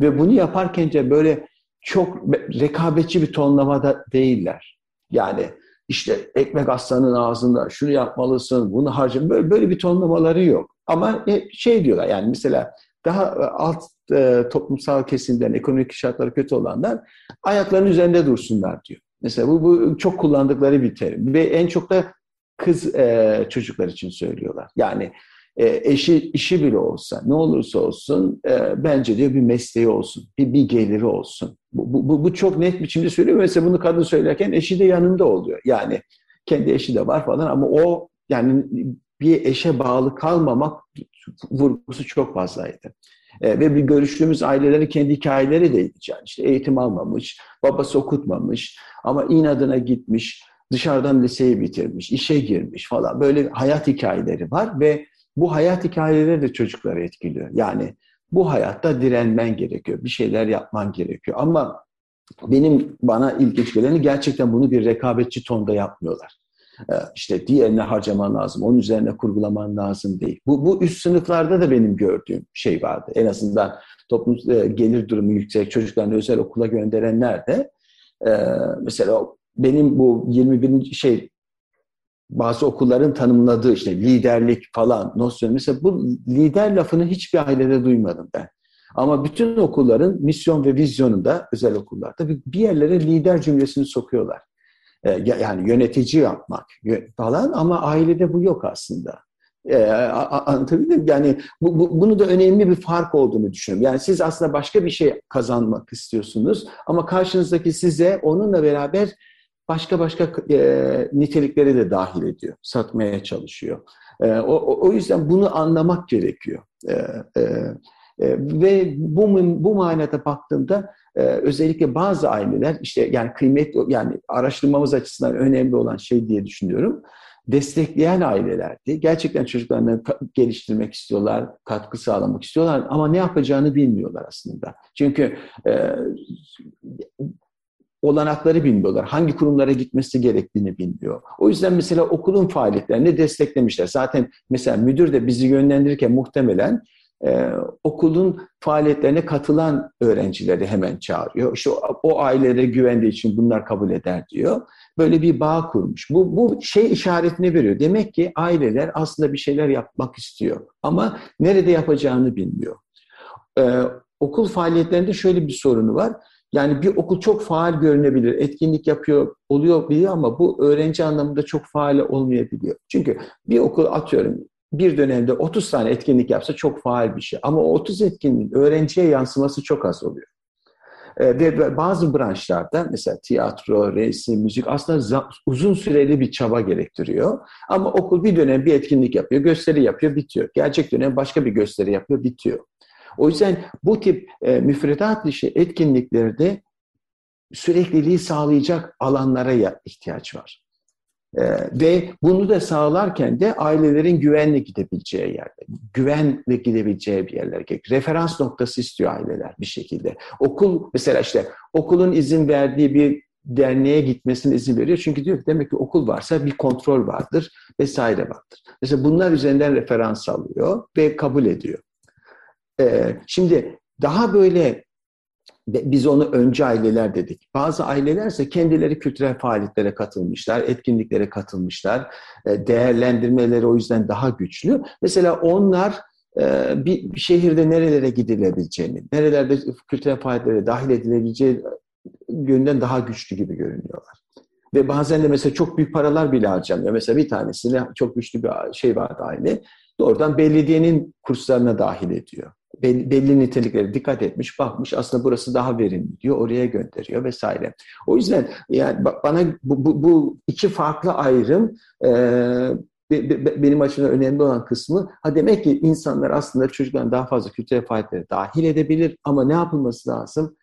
Ve bunu yaparken de böyle çok rekabetçi bir tonlamada değiller. Yani işte ekmek aslanın ağzında şunu yapmalısın, bunu harcam böyle, böyle bir tonlamaları yok. Ama şey diyorlar yani mesela daha e, alt e, toplumsal kesimden, ekonomik şartları kötü olanlar ayaklarının üzerinde dursunlar diyor. Mesela bu, bu çok kullandıkları bir terim ve en çok da kız e, çocuklar için söylüyorlar. Yani e, eşi işi bile olsa ne olursa olsun e, bence diyor bir mesleği olsun, bir, bir geliri olsun. Bu, bu, bu çok net biçimde söylüyor. Mesela bunu kadın söylerken eşi de yanında oluyor. Yani kendi eşi de var falan ama o yani bir eşe bağlı kalmamak vurgusu çok fazlaydı. E, ve bir görüştüğümüz ailelerin kendi hikayeleri de yani işte eğitim almamış, babası okutmamış ama inadına gitmiş, dışarıdan liseyi bitirmiş, işe girmiş falan böyle hayat hikayeleri var ve bu hayat hikayeleri de çocukları etkiliyor. Yani bu hayatta direnmen gerekiyor, bir şeyler yapman gerekiyor ama benim bana ilginç geleni gerçekten bunu bir rekabetçi tonda yapmıyorlar. Ee, işte diğerine harcaman lazım, onun üzerine kurgulaman lazım değil. Bu, bu üst sınıflarda da benim gördüğüm şey vardı. En azından toplum e, gelir durumu yüksek çocuklarını özel okula gönderenler de e, mesela benim bu 21. şey bazı okulların tanımladığı işte liderlik falan nosyonu. Mesela bu lider lafını hiçbir ailede duymadım ben. Ama bütün okulların misyon ve vizyonunda özel okullarda bir yerlere lider cümlesini sokuyorlar. Ee, yani yönetici yapmak falan ama ailede bu yok aslında. Ee, anlatabildim Yani bu, bu, bunu da önemli bir fark olduğunu düşünüyorum. Yani siz aslında başka bir şey kazanmak istiyorsunuz ama karşınızdaki size onunla beraber başka başka e, nitelikleri de dahil ediyor, satmaya çalışıyor. E, o, o yüzden bunu anlamak gerekiyor. E, e, e, ve bu bu manada baktığımda e, özellikle bazı aileler işte yani kıymet yani araştırmamız açısından önemli olan şey diye düşünüyorum. Destekleyen ailelerdi. Gerçekten çocuklarını geliştirmek istiyorlar, katkı sağlamak istiyorlar ama ne yapacağını bilmiyorlar aslında. Çünkü e, olanakları bilmiyorlar. Hangi kurumlara gitmesi gerektiğini bilmiyor. O yüzden mesela okulun faaliyetlerini desteklemişler. Zaten mesela müdür de bizi yönlendirirken muhtemelen e, okulun faaliyetlerine katılan öğrencileri hemen çağırıyor. İşte o, ailelere güvendiği için bunlar kabul eder diyor. Böyle bir bağ kurmuş. Bu, bu şey işaretini veriyor. Demek ki aileler aslında bir şeyler yapmak istiyor. Ama nerede yapacağını bilmiyor. Ee, okul faaliyetlerinde şöyle bir sorunu var. Yani bir okul çok faal görünebilir, etkinlik yapıyor, oluyor biliyor ama bu öğrenci anlamında çok faal olmayabiliyor. Çünkü bir okul atıyorum bir dönemde 30 tane etkinlik yapsa çok faal bir şey. Ama o 30 etkinliğin öğrenciye yansıması çok az oluyor. Ee, ve bazı branşlarda mesela tiyatro, resim, müzik aslında uzun süreli bir çaba gerektiriyor. Ama okul bir dönem bir etkinlik yapıyor, gösteri yapıyor, bitiyor. Gerçek dönem başka bir gösteri yapıyor, bitiyor. O yüzden bu tip e, müfredat dışı etkinliklerde sürekliliği sağlayacak alanlara ihtiyaç var. Ee, ve bunu da sağlarken de ailelerin güvenle gidebileceği yerler, güvenle gidebileceği bir yerler gerek. Referans noktası istiyor aileler bir şekilde. Okul mesela işte okulun izin verdiği bir derneğe gitmesine izin veriyor. Çünkü diyor ki demek ki okul varsa bir kontrol vardır vesaire vardır. Mesela bunlar üzerinden referans alıyor ve kabul ediyor. Ee, şimdi daha böyle biz onu önce aileler dedik. Bazı aileler ise kendileri kültürel faaliyetlere katılmışlar, etkinliklere katılmışlar. E, değerlendirmeleri o yüzden daha güçlü. Mesela onlar e, bir şehirde nerelere gidilebileceğini, nerelerde kültürel faaliyetlere dahil edilebileceği yönden daha güçlü gibi görünüyorlar. Ve bazen de mesela çok büyük paralar bile harcanıyor. Mesela bir tanesine çok güçlü bir şey vardı aile. Doğrudan belediyenin kurslarına dahil ediyor belli, belli niteliklere dikkat etmiş, bakmış aslında burası daha verimli diyor, oraya gönderiyor vesaire. O yüzden yani bana bu, bu, bu iki farklı ayrım e, benim açımdan önemli olan kısmı ha demek ki insanlar aslında çocukların daha fazla kültürel faaliyetlere dahil edebilir ama ne yapılması lazım?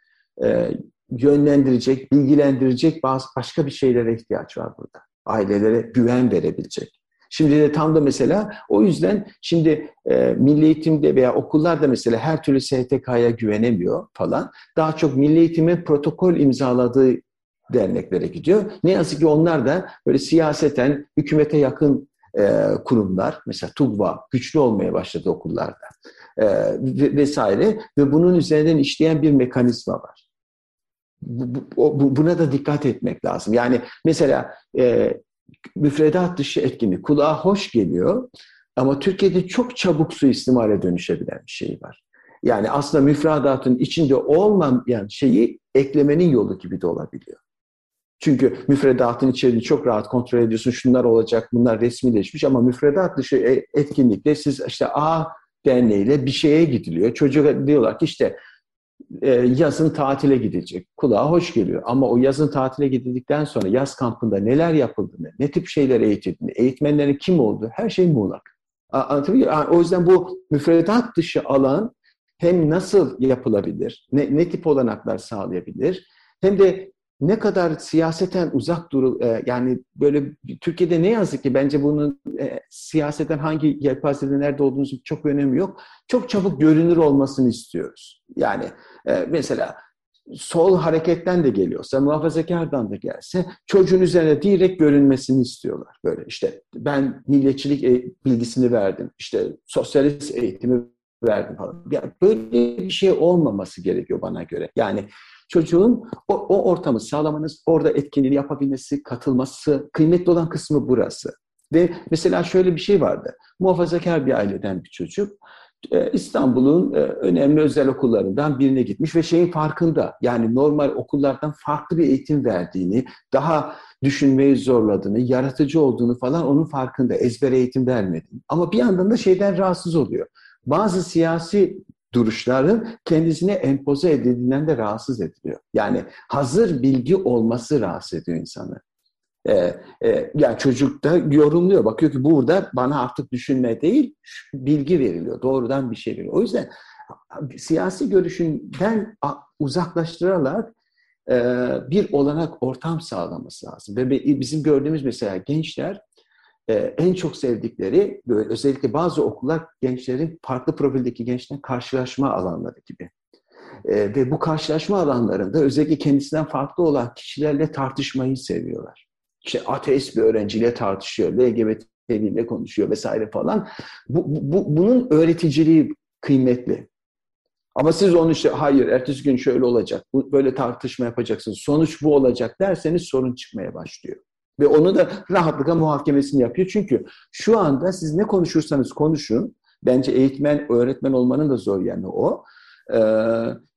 E, yönlendirecek, bilgilendirecek bazı başka bir şeylere ihtiyaç var burada. Ailelere güven verebilecek. Şimdi de tam da mesela o yüzden şimdi e, milli eğitimde veya okullarda mesela her türlü STK'ya güvenemiyor falan. Daha çok milli eğitimin protokol imzaladığı derneklere gidiyor. Ne yazık ki onlar da böyle siyaseten hükümete yakın e, kurumlar, mesela TUGVA güçlü olmaya başladı okullarda e, vesaire ve bunun üzerinden işleyen bir mekanizma var. Bu, bu, buna da dikkat etmek lazım. Yani mesela e, müfredat dışı etkinlik kulağa hoş geliyor ama Türkiye'de çok çabuk suistimale dönüşebilen bir şey var. Yani aslında müfredatın içinde olmayan şeyi eklemenin yolu gibi de olabiliyor. Çünkü müfredatın içeriğini çok rahat kontrol ediyorsun. Şunlar olacak, bunlar resmileşmiş ama müfredat dışı e, etkinlikte siz işte A derneğiyle bir şeye gidiliyor. Çocuk diyorlar ki işte e, yazın tatile gidilecek. Kulağa hoş geliyor. Ama o yazın tatile gidildikten sonra yaz kampında neler yapıldığını, ne tip şeyler eğitildiğini, eğitmenlerin kim olduğu her şey muğlak. Anlatabiliyor muyum? O yüzden bu müfredat dışı alan hem nasıl yapılabilir, ne, ne tip olanaklar sağlayabilir, hem de ne kadar siyaseten uzak duru e, yani böyle Türkiye'de ne yazık ki bence bunun e, siyaseten hangi yelpazede nerede olduğunuzun çok önemi yok. Çok çabuk görünür olmasını istiyoruz. Yani e, mesela sol hareketten de geliyorsa, muhafazakardan da gelse çocuğun üzerine direkt görünmesini istiyorlar. Böyle işte ben milliyetçilik e, bilgisini verdim, işte sosyalist eğitimi verdim falan. Yani böyle bir şey olmaması gerekiyor bana göre. Yani çocuğun o, o ortamı sağlamanız, orada etkinliğini yapabilmesi, katılması, kıymetli olan kısmı burası. Ve mesela şöyle bir şey vardı. Muhafazakar bir aileden bir çocuk. E, İstanbul'un e, önemli özel okullarından birine gitmiş ve şeyin farkında. Yani normal okullardan farklı bir eğitim verdiğini, daha düşünmeyi zorladığını, yaratıcı olduğunu falan onun farkında. Ezber eğitim vermediğini. Ama bir yandan da şeyden rahatsız oluyor. Bazı siyasi duruşların kendisine empoze edildiğinden de rahatsız ediliyor. Yani hazır bilgi olması rahatsız ediyor insanı. Ee, e, yani çocuk da yorumluyor. Bakıyor ki burada bana artık düşünme değil, bilgi veriliyor. Doğrudan bir şey veriliyor. O yüzden siyasi görüşünden uzaklaştırarak e, bir olanak ortam sağlaması lazım. Ve bizim gördüğümüz mesela gençler e, en çok sevdikleri böyle özellikle bazı okullar gençlerin farklı profildeki gençlerin karşılaşma alanları gibi. E, ve bu karşılaşma alanlarında özellikle kendisinden farklı olan kişilerle tartışmayı seviyorlar. İşte ateist bir öğrenciyle tartışıyor, LGBT ile konuşuyor vesaire falan. Bu, bu, bunun öğreticiliği kıymetli. Ama siz onu işte hayır ertesi gün şöyle olacak, böyle tartışma yapacaksınız, sonuç bu olacak derseniz sorun çıkmaya başlıyor. Ve onu da rahatlıkla muhakemesini yapıyor. Çünkü şu anda siz ne konuşursanız konuşun, bence eğitmen, öğretmen olmanın da zor yani o. Ee,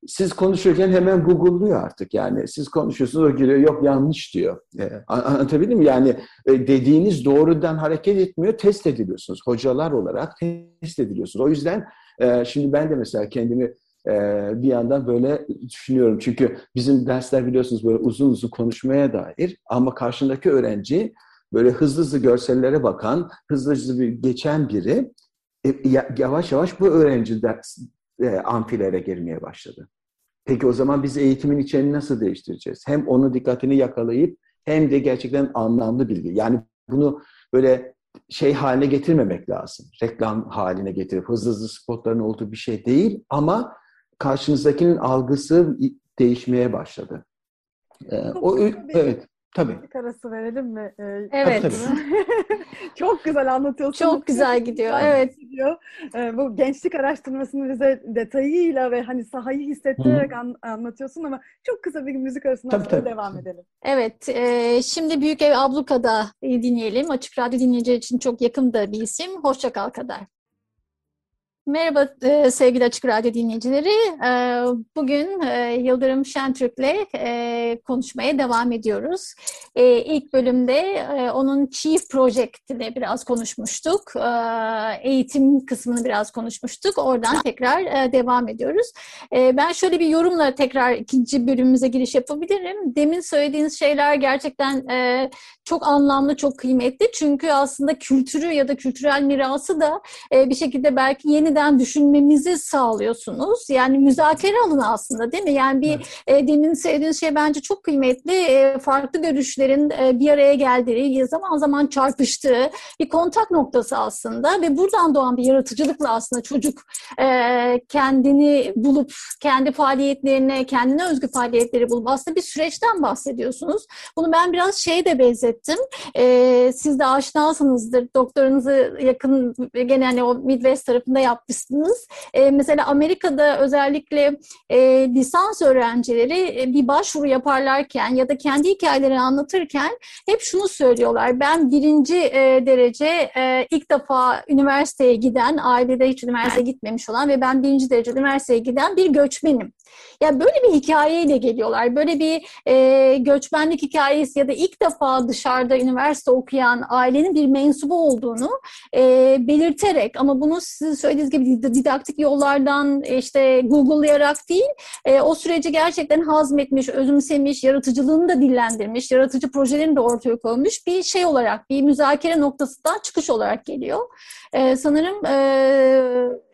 siz konuşurken hemen Google'luyor artık yani. Siz konuşuyorsunuz o giriyor yok yanlış diyor. Ee, anlatabildim mi? Yani e, dediğiniz doğrudan hareket etmiyor, test ediliyorsunuz. Hocalar olarak test ediliyorsunuz. O yüzden e, şimdi ben de mesela kendimi ee, bir yandan böyle düşünüyorum. Çünkü bizim dersler biliyorsunuz böyle uzun uzun konuşmaya dair ama karşındaki öğrenci böyle hızlı hızlı görsellere bakan, hızlı hızlı bir geçen biri e, yavaş yavaş bu öğrenci ders, e, amfilere girmeye başladı. Peki o zaman biz eğitimin içeriğini nasıl değiştireceğiz? Hem onun dikkatini yakalayıp hem de gerçekten anlamlı bilgi. Yani bunu böyle şey haline getirmemek lazım. Reklam haline getirip hızlı hızlı spotların olduğu bir şey değil ama karşınızdakinin algısı değişmeye başladı. Ee, o evet. Tabii. Müzik arası verelim mi? Ee, evet. Tabii, Çok güzel anlatıyorsun. Çok güzel gidiyor. Evet. Gidiyor. Ee, bu gençlik araştırmasını bize detayıyla ve hani sahayı hissettirerek an, anlatıyorsun ama çok kısa bir müzik arasından tabii, sonra tabii. devam edelim. Evet. E, şimdi Büyük Ev Abluka'da dinleyelim. Açık Radyo dinleyicileri için çok yakın da bir isim. Hoşça kal kadar. Merhaba e, sevgili Açık Radyo dinleyicileri. E, bugün e, Yıldırım Şentürk'le e, konuşmaya devam ediyoruz. E, ilk bölümde e, onun Chief Project'ini biraz konuşmuştuk. E, eğitim kısmını biraz konuşmuştuk. Oradan tekrar e, devam ediyoruz. E, ben şöyle bir yorumla tekrar ikinci bölümümüze giriş yapabilirim. Demin söylediğiniz şeyler gerçekten e, çok anlamlı, çok kıymetli. Çünkü aslında kültürü ya da kültürel mirası da e, bir şekilde belki yeniden düşünmemizi sağlıyorsunuz. Yani müzakere alanı aslında değil mi? Yani bir evet. e, demin söylediğiniz şey bence çok kıymetli. E, farklı görüşlerin e, bir araya geldiği, zaman zaman çarpıştığı bir kontak noktası aslında ve buradan doğan bir yaratıcılıkla aslında çocuk e, kendini bulup kendi faaliyetlerine, kendine özgü faaliyetleri bulup aslında bir süreçten bahsediyorsunuz. Bunu ben biraz şeye de benzettim ettim. E, siz de aşinasınızdır. Doktorunuzu yakın gene hani o Midwest tarafında yapmışsınız. E, mesela Amerika'da özellikle e, lisans öğrencileri e, bir başvuru yaparlarken ya da kendi hikayelerini anlatırken hep şunu söylüyorlar. Ben birinci e, derece e, ilk defa üniversiteye giden, ailede hiç üniversiteye gitmemiş olan ve ben birinci derece üniversiteye giden bir göçmenim. Ya böyle bir hikayeyle geliyorlar. Böyle bir e, göçmenlik hikayesi ya da ilk defa dışarıda üniversite okuyan ailenin bir mensubu olduğunu e, belirterek ama bunu sizin söylediğiniz gibi didaktik yollardan işte Google'layarak değil e, o süreci gerçekten hazmetmiş, özümsemiş, yaratıcılığını da dillendirmiş, yaratıcı projelerini de ortaya koymuş bir şey olarak, bir müzakere noktasından çıkış olarak geliyor. E, sanırım e,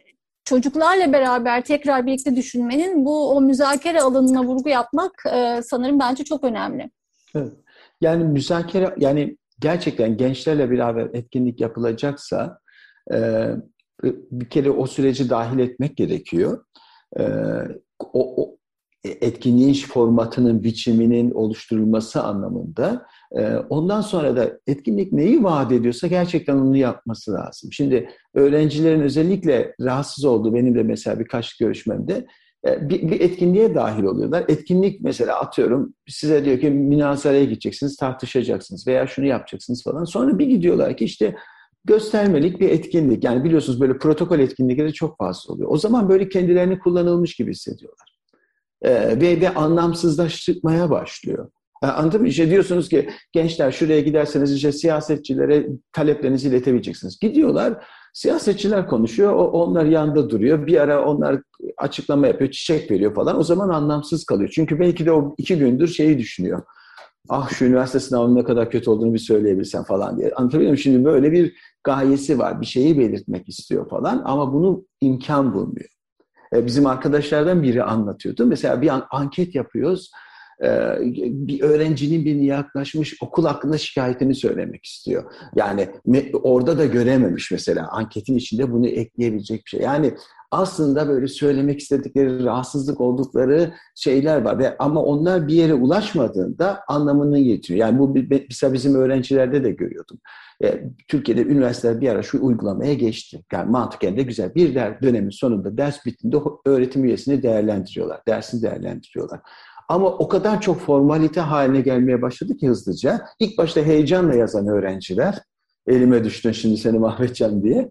çocuklarla beraber tekrar birlikte düşünmenin bu o müzakere alanına vurgu yapmak e, sanırım bence çok önemli. Evet. Yani müzakere yani gerçekten gençlerle beraber etkinlik yapılacaksa e, bir kere o süreci dahil etmek gerekiyor. E, o, etkinliğin formatının, biçiminin oluşturulması anlamında. E, ondan sonra da etkinlik neyi vaat ediyorsa gerçekten onu yapması lazım. Şimdi öğrencilerin özellikle rahatsız olduğu, benim de mesela birkaç görüşmemde e, bir, bir etkinliğe dahil oluyorlar. Etkinlik mesela atıyorum size diyor ki münazaraya gideceksiniz, tartışacaksınız veya şunu yapacaksınız falan. Sonra bir gidiyorlar ki işte göstermelik bir etkinlik. Yani biliyorsunuz böyle protokol etkinlikleri çok fazla oluyor. O zaman böyle kendilerini kullanılmış gibi hissediyorlar e, ve, ve anlamsızlaştırmaya başlıyor. Anladın mı? İşte diyorsunuz ki gençler şuraya giderseniz işte siyasetçilere taleplerinizi iletebileceksiniz. Gidiyorlar, siyasetçiler konuşuyor, onlar yanında duruyor. Bir ara onlar açıklama yapıyor, çiçek veriyor falan. O zaman anlamsız kalıyor. Çünkü belki de o iki gündür şeyi düşünüyor. Ah şu üniversite sınavının ne kadar kötü olduğunu bir söyleyebilsem falan diye. Anlatabiliyor muyum? Şimdi böyle bir gayesi var. Bir şeyi belirtmek istiyor falan ama bunu imkan bulmuyor. E, bizim arkadaşlardan biri anlatıyordu. Mesela bir anket yapıyoruz. E, bir öğrencinin birine yaklaşmış okul hakkında şikayetini söylemek istiyor. Yani orada da görememiş mesela anketin içinde bunu ekleyebilecek bir şey. Yani aslında böyle söylemek istedikleri, rahatsızlık oldukları şeyler var. Ve ama onlar bir yere ulaşmadığında anlamını yitiriyor. Yani bu mesela bizim öğrencilerde de görüyordum. E, Türkiye'de üniversiteler bir ara şu uygulamaya geçti. Yani mantıken de güzel. Bir der, dönemin sonunda ders bittiğinde öğretim üyesini değerlendiriyorlar. Dersini değerlendiriyorlar. Ama o kadar çok formalite haline gelmeye başladı ki hızlıca. İlk başta heyecanla yazan öğrenciler elime düştün şimdi seni mahvedeceğim diye.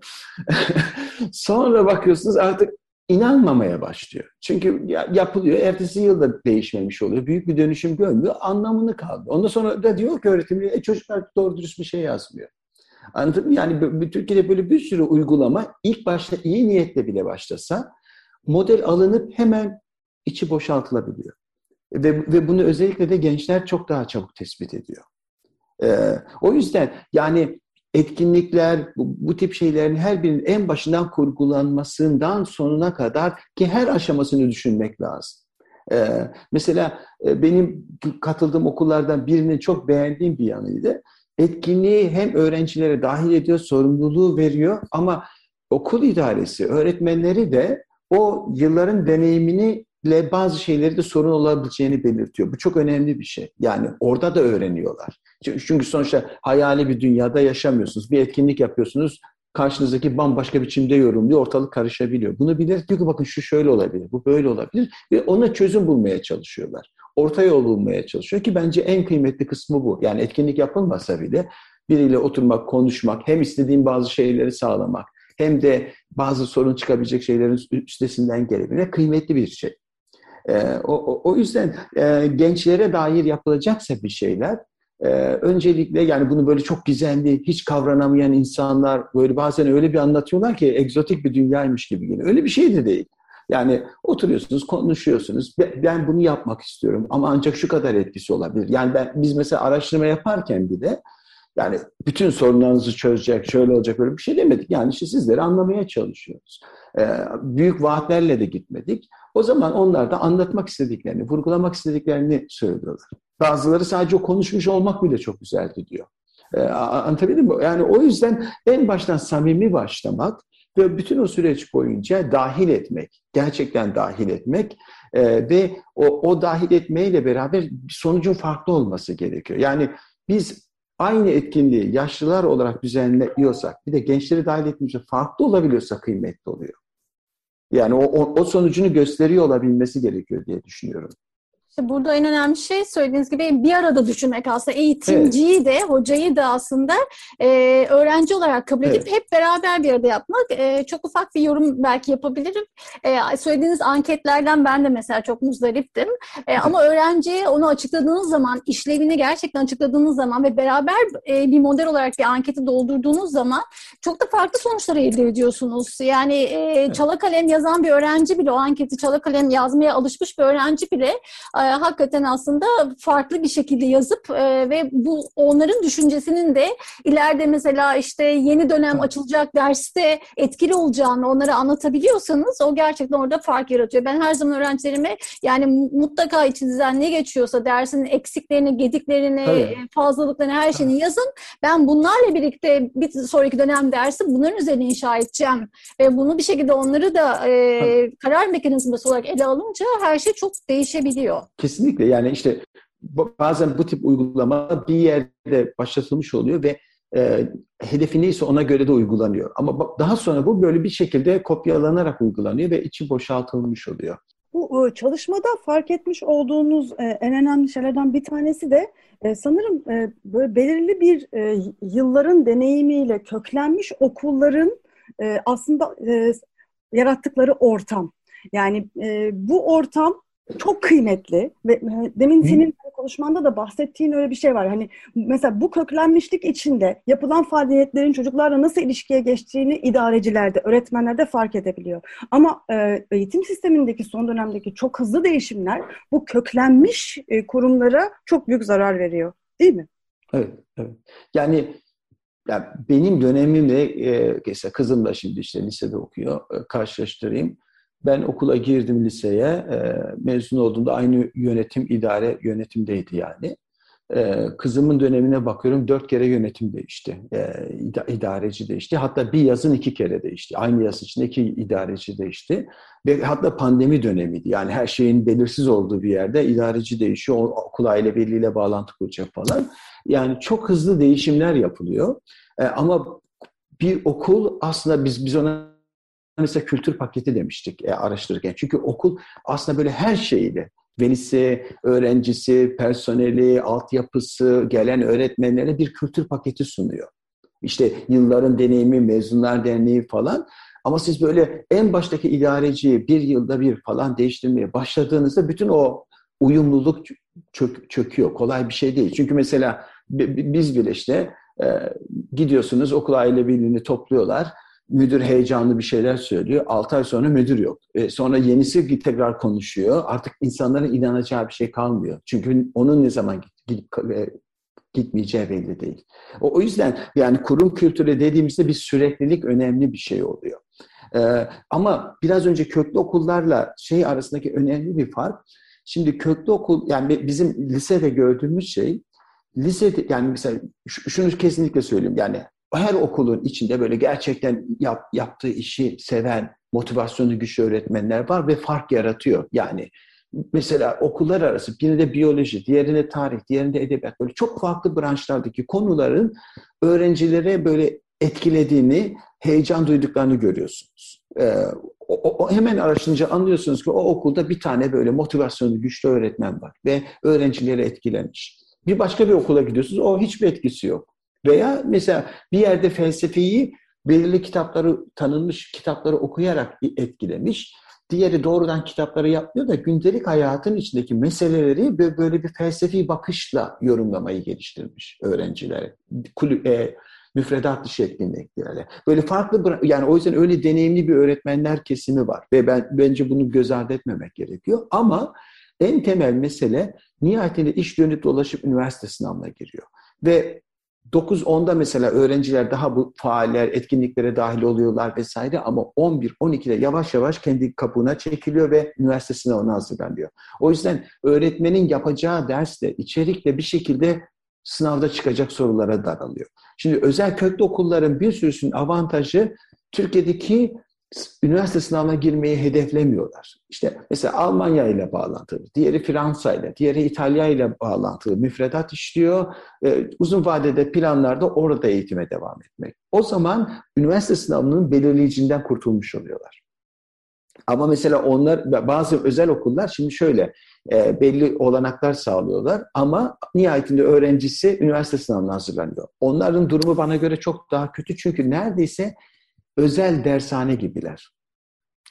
Sonra bakıyorsunuz artık inanmamaya başlıyor. Çünkü yapılıyor, ertesi yılda değişmemiş oluyor. Büyük bir dönüşüm görmüyor, anlamını kaldı. Ondan sonra da diyor ki öğretimci, e, çocuklar doğru dürüst bir şey yazmıyor. Anladın mı? Yani Türkiye'de böyle bir sürü uygulama ilk başta iyi niyetle bile başlasa model alınıp hemen içi boşaltılabiliyor. Ve, ve bunu özellikle de gençler çok daha çabuk tespit ediyor. Ee, o yüzden yani etkinlikler, bu, bu tip şeylerin her birinin en başından kurgulanmasından sonuna kadar ki her aşamasını düşünmek lazım. Ee, mesela e, benim katıldığım okullardan birinin çok beğendiğim bir yanıydı. Etkinliği hem öğrencilere dahil ediyor, sorumluluğu veriyor ama okul idaresi, öğretmenleri de o yılların deneyimini ile bazı şeyleri de sorun olabileceğini belirtiyor. Bu çok önemli bir şey. Yani orada da öğreniyorlar. Çünkü sonuçta hayali bir dünyada yaşamıyorsunuz. Bir etkinlik yapıyorsunuz. Karşınızdaki bambaşka biçimde yorumluyor. Ortalık karışabiliyor. Bunu bilir diyor ki bakın şu şöyle olabilir, bu böyle olabilir. Ve ona çözüm bulmaya çalışıyorlar. Orta yol bulmaya çalışıyor ki bence en kıymetli kısmı bu. Yani etkinlik yapılmasa bile biriyle oturmak, konuşmak, hem istediğim bazı şeyleri sağlamak, hem de bazı sorun çıkabilecek şeylerin üstesinden gelebilmek kıymetli bir şey. E, o, o yüzden e, gençlere dair yapılacaksa bir şeyler e, öncelikle yani bunu böyle çok gizemli, hiç kavranamayan insanlar böyle bazen öyle bir anlatıyorlar ki egzotik bir dünyaymış gibi geliyor. Öyle bir şey de değil. Yani oturuyorsunuz, konuşuyorsunuz. Ben bunu yapmak istiyorum ama ancak şu kadar etkisi olabilir. Yani ben biz mesela araştırma yaparken bile yani bütün sorunlarınızı çözecek, şöyle olacak böyle bir şey demedik. Yani işte sizleri anlamaya çalışıyoruz. Ee, büyük vaatlerle de gitmedik. O zaman onlar da anlatmak istediklerini, vurgulamak istediklerini söylüyorlar. Bazıları sadece konuşmuş olmak bile çok güzeldi diyor. Ee, anlatabildim mi? Yani o yüzden en baştan samimi başlamak ve bütün o süreç boyunca dahil etmek, gerçekten dahil etmek e, ve o, o dahil etmeyle beraber sonucun farklı olması gerekiyor. Yani biz aynı etkinliği yaşlılar olarak düzenliyorsak, bir de gençleri dahil ettiğimizde farklı olabiliyorsa kıymetli oluyor. Yani o, o, o sonucunu gösteriyor olabilmesi gerekiyor diye düşünüyorum. İşte burada en önemli şey söylediğiniz gibi bir arada düşünmek aslında eğitimciyi evet. de hocayı da aslında e, öğrenci olarak kabul edip evet. hep beraber bir arada yapmak. E, çok ufak bir yorum belki yapabilirim. E, söylediğiniz anketlerden ben de mesela çok muzdariptim. E, ama öğrenciye onu açıkladığınız zaman, işlevini gerçekten açıkladığınız zaman ve beraber e, bir model olarak bir anketi doldurduğunuz zaman çok da farklı sonuçlar elde ediyorsunuz. Yani e, çala kalem yazan bir öğrenci bile o anketi çala kalem yazmaya alışmış bir öğrenci bile e, hakikaten aslında farklı bir şekilde yazıp e, ve bu onların düşüncesinin de ileride mesela işte yeni dönem açılacak derste etkili olacağını onlara anlatabiliyorsanız o gerçekten orada fark yaratıyor. Ben her zaman öğrencilerime yani mutlaka içinizden ne geçiyorsa dersin eksiklerini, gediklerini, Tabii. fazlalıklarını her şeyini yazın. Ben bunlarla birlikte bir sonraki dönem dersi bunların üzerine inşa edeceğim. Ve bunu bir şekilde onları da e, karar mekanizması olarak ele alınca her şey çok değişebiliyor. Kesinlikle yani işte bazen bu tip uygulama bir yerde başlatılmış oluyor ve e, hedefi neyse ona göre de uygulanıyor. Ama daha sonra bu böyle bir şekilde kopyalanarak uygulanıyor ve içi boşaltılmış oluyor. Bu e, çalışmada fark etmiş olduğunuz e, en önemli şeylerden bir tanesi de e, sanırım böyle belirli bir yılların deneyimiyle köklenmiş okulların aslında yarattıkları ortam. Yani bu ortam çok kıymetli ve e, demin senin konuşmanda da bahsettiğin öyle bir şey var. Hani mesela bu köklenmişlik içinde yapılan faaliyetlerin çocuklarla nasıl ilişkiye geçtiğini idarecilerde, öğretmenlerde fark edebiliyor. Ama e, eğitim sistemindeki son dönemdeki çok hızlı değişimler bu köklenmiş e, kurumlara çok büyük zarar veriyor. Değil mi? Evet, evet. Yani ya benim dönemimde e, mesela kızım da şimdi işte lisede okuyor. E, karşılaştırayım. Ben okula girdim liseye. E, mezun olduğumda aynı yönetim, idare yönetimdeydi yani. E, kızımın dönemine bakıyorum dört kere yönetim değişti. E, idareci değişti. Hatta bir yazın iki kere değişti. Aynı yaz içinde iki idareci değişti. Ve hatta pandemi dönemiydi. Yani her şeyin belirsiz olduğu bir yerde idareci değişiyor. Okul aile birliğiyle bağlantı kuracak falan. Yani çok hızlı değişimler yapılıyor. E, ama bir okul aslında biz biz ona mesela kültür paketi demiştik e, araştırırken. Çünkü okul aslında böyle her şeyiyle velisi, öğrencisi, personeli, altyapısı, gelen öğretmenlere bir kültür paketi sunuyor. İşte yılların deneyimi, mezunlar derneği falan. Ama siz böyle en baştaki idareciyi bir yılda bir falan değiştirmeye başladığınızda bütün o uyumluluk çök, çöküyor. Kolay bir şey değil. Çünkü mesela biz bile işte e, gidiyorsunuz okul aile birliğini topluyorlar müdür heyecanlı bir şeyler söylüyor. 6 ay sonra müdür yok. E, sonra yenisi tekrar konuşuyor. Artık insanların inanacağı bir şey kalmıyor. Çünkü onun ne zaman gidip e, gitmeyeceği belli değil. O, o yüzden yani kurum kültürü dediğimizde bir süreklilik önemli bir şey oluyor. Ee, ama biraz önce köklü okullarla şey arasındaki önemli bir fark. Şimdi köklü okul yani bizim lisede gördüğümüz şey lisede yani mesela şunu kesinlikle söyleyeyim yani her okulun içinde böyle gerçekten yap, yaptığı işi seven, motivasyonu güçlü öğretmenler var ve fark yaratıyor. Yani mesela okullar arası birinde biyoloji, diğerinde tarih, diğerinde edebiyat böyle çok farklı branşlardaki konuların öğrencilere böyle etkilediğini, heyecan duyduklarını görüyorsunuz. Ee, o, o, hemen araştırınca anlıyorsunuz ki o okulda bir tane böyle motivasyonu güçlü öğretmen var ve öğrencileri etkilemiş. Bir başka bir okula gidiyorsunuz, o hiçbir etkisi yok. Veya mesela bir yerde felsefeyi belirli kitapları, tanınmış kitapları okuyarak etkilemiş. Diğeri doğrudan kitapları yapmıyor da gündelik hayatın içindeki meseleleri böyle bir felsefi bakışla yorumlamayı geliştirmiş öğrencilere. Kulüp, e, müfredat dışı etkinliklerle. Böyle farklı yani o yüzden öyle deneyimli bir öğretmenler kesimi var ve ben bence bunu göz ardı etmemek gerekiyor. Ama en temel mesele nihayetinde iş dönüp dolaşıp üniversite sınavına giriyor. Ve 9-10'da mesela öğrenciler daha bu faaller, etkinliklere dahil oluyorlar vesaire ama 11-12'de yavaş yavaş kendi kabuğuna çekiliyor ve üniversite sınavına hazırlanıyor. O yüzden öğretmenin yapacağı dersle, içerikle bir şekilde sınavda çıkacak sorulara daralıyor. Şimdi özel köklü okulların bir sürüsünün avantajı Türkiye'deki üniversite sınavına girmeyi hedeflemiyorlar. İşte mesela Almanya ile bağlantılı, diğeri Fransa ile, diğeri İtalya ile bağlantılı müfredat işliyor. Ee, uzun vadede planlarda orada eğitime devam etmek. O zaman üniversite sınavının belirleyicinden kurtulmuş oluyorlar. Ama mesela onlar bazı özel okullar şimdi şöyle e, belli olanaklar sağlıyorlar ama nihayetinde öğrencisi üniversite sınavına hazırlanıyor. Onların durumu bana göre çok daha kötü çünkü neredeyse özel dershane gibiler.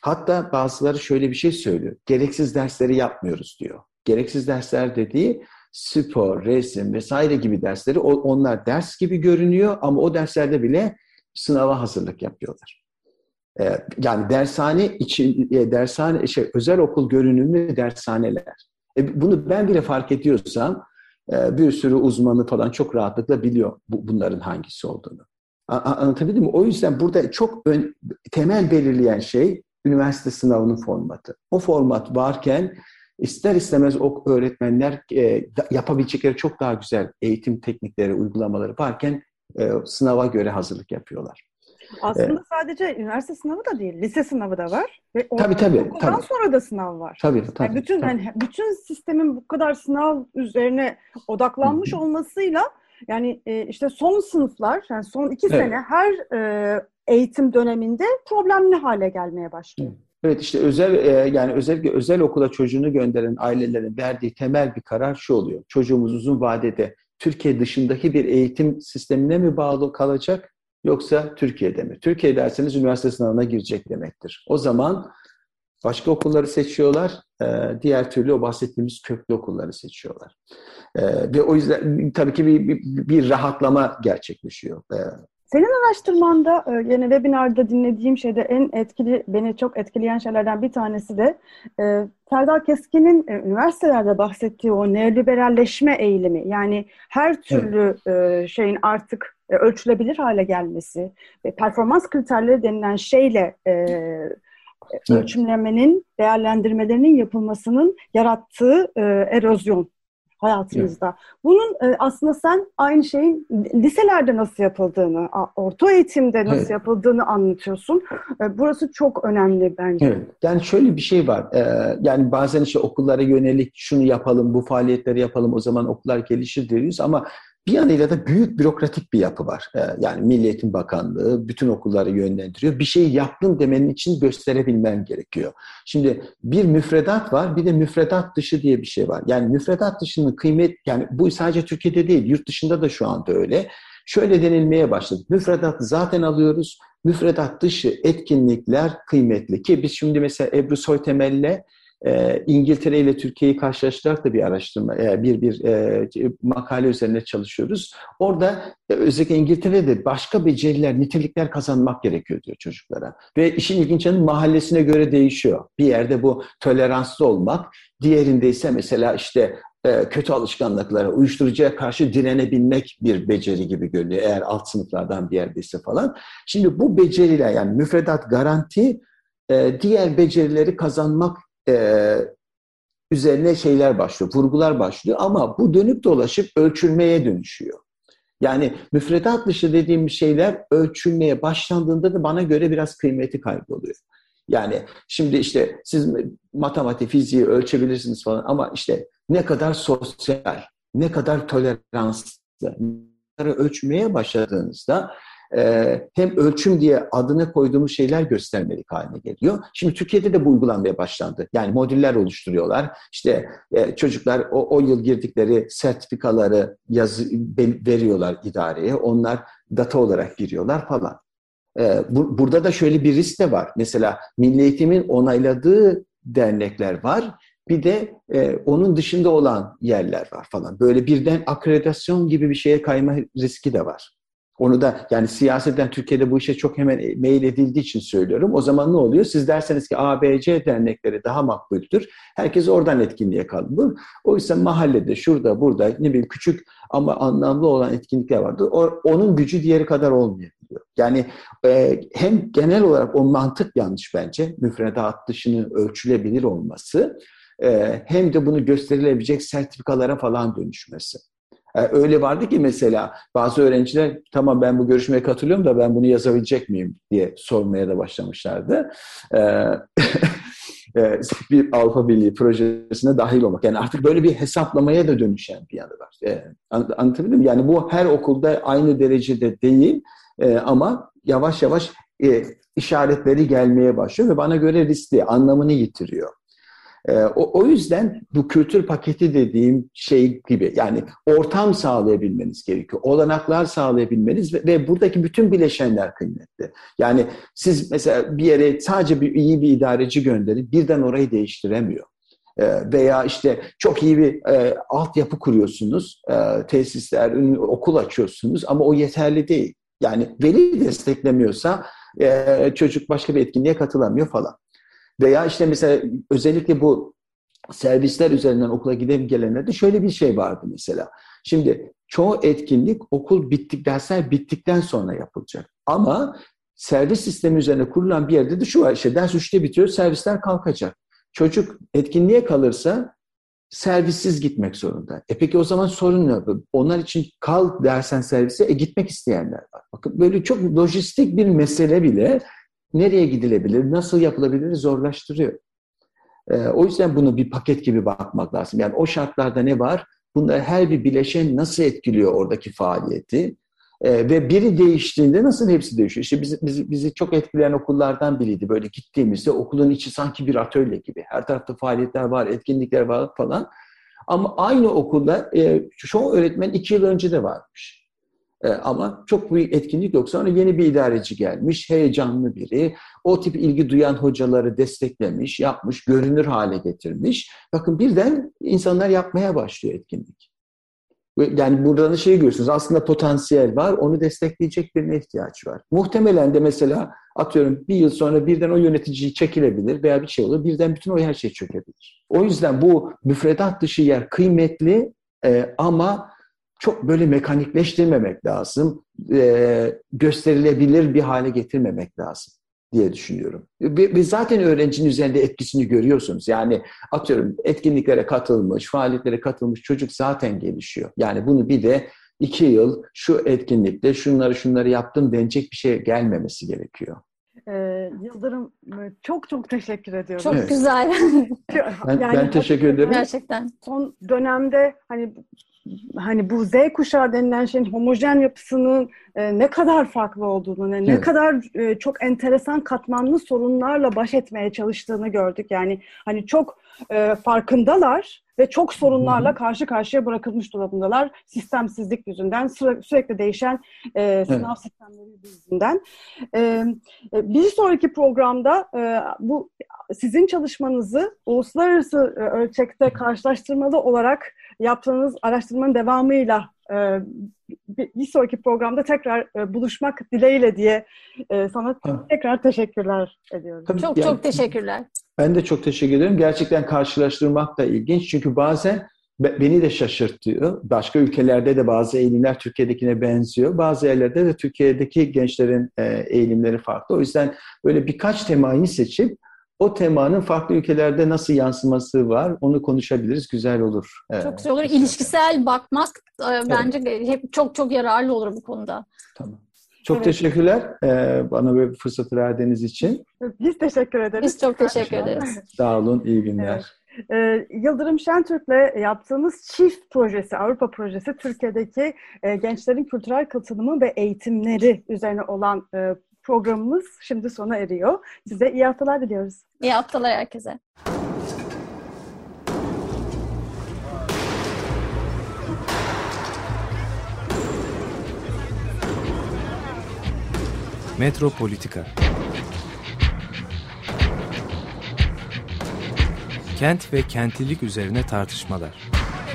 Hatta bazıları şöyle bir şey söylüyor. Gereksiz dersleri yapmıyoruz diyor. Gereksiz dersler dediği spor, resim vesaire gibi dersleri onlar ders gibi görünüyor ama o derslerde bile sınava hazırlık yapıyorlar. Ee, yani dershane için e, dershane şey özel okul görünümlü dershaneler. E, bunu ben bile fark ediyorsam e, bir sürü uzmanı falan çok rahatlıkla biliyor bunların hangisi olduğunu. Anlatabildim mi? O yüzden burada çok ön, temel belirleyen şey üniversite sınavının formatı. O format varken ister istemez o öğretmenler e, yapabilecekleri çok daha güzel eğitim teknikleri, uygulamaları varken e, sınava göre hazırlık yapıyorlar. Aslında ee, sadece üniversite sınavı da değil, lise sınavı da var. Ve tabii tabii. tabii. sonra da sınav var. Tabii tabii. Yani bütün tabii. Yani bütün sistemin bu kadar sınav üzerine odaklanmış Hı-hı. olmasıyla yani e, işte son sınıflar, yani son iki evet. sene her e, eğitim döneminde problemli hale gelmeye başlıyor. Evet işte özel e, yani özellikle özel okula çocuğunu gönderen ailelerin verdiği temel bir karar şu oluyor. Çocuğumuz uzun vadede Türkiye dışındaki bir eğitim sistemine mi bağlı kalacak yoksa Türkiye'de mi? Türkiye derseniz üniversite sınavına girecek demektir. O zaman başka okulları seçiyorlar, e, diğer türlü o bahsettiğimiz köklü okulları seçiyorlar. E, ve o yüzden tabii ki bir, bir, bir rahatlama gerçekleşiyor. E, senin araştırmanda yine webinarda dinlediğim şeyde en etkili, beni çok etkileyen şeylerden bir tanesi de e, Serdar Keskin'in e, üniversitelerde bahsettiği o neoliberalleşme eğilimi. Yani her türlü evet. e, şeyin artık e, ölçülebilir hale gelmesi ve performans kriterleri denilen şeyle e, evet. ölçümlemenin, değerlendirmelerinin yapılmasının yarattığı e, erozyon hayatımızda. Evet. Bunun e, aslında sen aynı şeyin liselerde nasıl yapıldığını, orta eğitimde nasıl evet. yapıldığını anlatıyorsun. E, burası çok önemli bence. Evet. Yani şöyle bir şey var. E, yani bazen işte okullara yönelik şunu yapalım, bu faaliyetleri yapalım o zaman okullar gelişir diyoruz ama bir yanıyla da büyük bürokratik bir yapı var. Ee, yani Milli Bakanlığı bütün okulları yönlendiriyor. Bir şey yaptım demenin için gösterebilmen gerekiyor. Şimdi bir müfredat var, bir de müfredat dışı diye bir şey var. Yani müfredat dışının kıymet, yani bu sadece Türkiye'de değil, yurt dışında da şu anda öyle. Şöyle denilmeye başladı. Müfredat zaten alıyoruz. Müfredat dışı etkinlikler kıymetli. Ki biz şimdi mesela Ebru Soytemel'le e, İngiltere ile Türkiye'yi karşılaştırarak da bir araştırma, e, bir bir e, makale üzerine çalışıyoruz. Orada e, özellikle İngiltere'de başka beceriler, nitelikler kazanmak gerekiyor diyor çocuklara. Ve işin ilginç yanı mahallesine göre değişiyor. Bir yerde bu toleranslı olmak, diğerinde ise mesela işte e, kötü alışkanlıklara, uyuşturucuya karşı direnebilmek bir beceri gibi görünüyor. Eğer alt sınıflardan bir yerdeyse falan. Şimdi bu beceriler yani müfredat garanti, e, diğer becerileri kazanmak e, üzerine şeyler başlıyor, vurgular başlıyor ama bu dönüp dolaşıp ölçülmeye dönüşüyor. Yani müfredat dışı dediğim şeyler ölçülmeye başlandığında da bana göre biraz kıymeti kayboluyor. Yani şimdi işte siz matematik, fiziği ölçebilirsiniz falan ama işte ne kadar sosyal, ne kadar toleranslı, ölçmeye başladığınızda hem ölçüm diye adını koyduğumuz şeyler göstermelik haline geliyor. Şimdi Türkiye'de de bu uygulanmaya başlandı. Yani modüller oluşturuyorlar. İşte e, çocuklar o, o yıl girdikleri sertifikaları yazı, veriyorlar idareye. Onlar data olarak giriyorlar falan. E, bu, burada da şöyle bir risk de var. Mesela Milli Eğitim'in onayladığı dernekler var. Bir de e, onun dışında olan yerler var falan. Böyle birden akreditasyon gibi bir şeye kayma riski de var. Onu da yani siyasetten Türkiye'de bu işe çok hemen mail edildiği için söylüyorum. O zaman ne oluyor? Siz derseniz ki ABC dernekleri daha makbuldür. Herkes oradan etkinliğe kalır. O yüzden mahallede, şurada, burada ne bileyim küçük ama anlamlı olan etkinlikler vardır. O, onun gücü diğeri kadar olmayabiliyor. Yani e, hem genel olarak o mantık yanlış bence. Müfredat dışının ölçülebilir olması. E, hem de bunu gösterilebilecek sertifikalara falan dönüşmesi. Yani öyle vardı ki mesela bazı öğrenciler tamam ben bu görüşmeye katılıyorum da ben bunu yazabilecek miyim diye sormaya da başlamışlardı. Ee, e, bir Avrupa Birliği projesine dahil olmak. Yani artık böyle bir hesaplamaya da dönüşen bir yanı var. Anlatabildim mi? Yani bu her okulda aynı derecede değil e, ama yavaş yavaş e, işaretleri gelmeye başlıyor ve bana göre riskli, anlamını yitiriyor. E, o, o yüzden bu kültür paketi dediğim şey gibi yani ortam sağlayabilmeniz gerekiyor. Olanaklar sağlayabilmeniz ve, ve buradaki bütün bileşenler kıymetli. Yani siz mesela bir yere sadece bir iyi bir idareci gönderin birden orayı değiştiremiyor e, veya işte çok iyi bir e, altyapı kuruyorsunuz, e, tesisler, okul açıyorsunuz ama o yeterli değil. Yani veli desteklemiyorsa e, çocuk başka bir etkinliğe katılamıyor falan. Veya işte mesela özellikle bu servisler üzerinden okula gidip gelenlerde şöyle bir şey vardı mesela. Şimdi çoğu etkinlik okul bittik, dersler bittikten sonra yapılacak. Ama servis sistemi üzerine kurulan bir yerde de şu var işte ders 3'te bitiyor, servisler kalkacak. Çocuk etkinliğe kalırsa servissiz gitmek zorunda. E peki o zaman sorun ne? Onlar için kal dersen servise e gitmek isteyenler var. Bakın böyle çok lojistik bir mesele bile nereye gidilebilir, nasıl yapılabilir zorlaştırıyor. E, o yüzden bunu bir paket gibi bakmak lazım. Yani o şartlarda ne var? Bunda her bir bileşen nasıl etkiliyor oradaki faaliyeti? E, ve biri değiştiğinde nasıl hepsi değişiyor? İşte bizi, bizi, bizi çok etkileyen okullardan biriydi. Böyle gittiğimizde okulun içi sanki bir atölye gibi. Her tarafta faaliyetler var, etkinlikler var falan. Ama aynı okulda e, çoğu öğretmen iki yıl önce de varmış. E, ama çok büyük etkinlik yok. Sonra yeni bir idareci gelmiş, heyecanlı biri. O tip ilgi duyan hocaları desteklemiş, yapmış, görünür hale getirmiş. Bakın birden insanlar yapmaya başlıyor etkinlik. Yani buradan şey görüyorsunuz aslında potansiyel var onu destekleyecek birine ihtiyaç var. Muhtemelen de mesela atıyorum bir yıl sonra birden o yöneticiyi çekilebilir veya bir şey olur birden bütün o her şey çökebilir. O yüzden bu müfredat dışı yer kıymetli e, ama çok böyle mekanikleştirmemek lazım. E, gösterilebilir bir hale getirmemek lazım diye düşünüyorum. Ve zaten öğrencinin üzerinde etkisini görüyorsunuz. Yani atıyorum etkinliklere katılmış, faaliyetlere katılmış çocuk zaten gelişiyor. Yani bunu bir de iki yıl şu etkinlikte şunları şunları yaptım denecek bir şey gelmemesi gerekiyor. Ee, Yıldırım çok çok teşekkür ediyorum. Çok evet. güzel. ben, yani, ben teşekkür ederim. Gerçekten. Son dönemde hani hani bu Z kuşağı denilen şeyin homojen yapısının e, ne kadar farklı olduğunu, ne, evet. ne kadar e, çok enteresan katmanlı sorunlarla baş etmeye çalıştığını gördük. Yani hani çok e, farkındalar ve çok sorunlarla karşı karşıya bırakılmış durumdalar. Sistemsizlik yüzünden, süre, sürekli değişen e, sınav evet. sistemleri yüzünden. E, e, bir sonraki programda e, bu sizin çalışmanızı uluslararası e, ölçekte karşılaştırmalı olarak yaptığınız araştırmanın devamıyla e, bir sonraki programda tekrar e, buluşmak dileğiyle diye e, sana ha. tekrar teşekkürler ediyorum. Tabii çok yani, çok teşekkürler. Ben de çok teşekkür ederim. Gerçekten karşılaştırmak da ilginç. Çünkü bazen beni de şaşırtıyor. Başka ülkelerde de bazı eğilimler Türkiye'dekine benziyor. Bazı yerlerde de Türkiye'deki gençlerin eğilimleri farklı. O yüzden böyle birkaç temayı seçip o temanın farklı ülkelerde nasıl yansıması var onu konuşabiliriz. Güzel olur. Çok güzel olur. İlişkisel bakmak e, bence evet. hep çok çok yararlı olur bu konuda. Tamam. Çok evet. teşekkürler ee, bana böyle fırsatı verdiğiniz için. Biz teşekkür ederiz. Biz çok teşekkür ederiz. Sağ olun, iyi günler. Evet. Yıldırım Şentürk'le yaptığımız çift projesi, Avrupa projesi Türkiye'deki e, gençlerin kültürel katılımı ve eğitimleri üzerine olan e, programımız şimdi sona eriyor. Size iyi haftalar diliyoruz. İyi haftalar herkese. Metropolitika Kent ve kentlilik üzerine tartışmalar.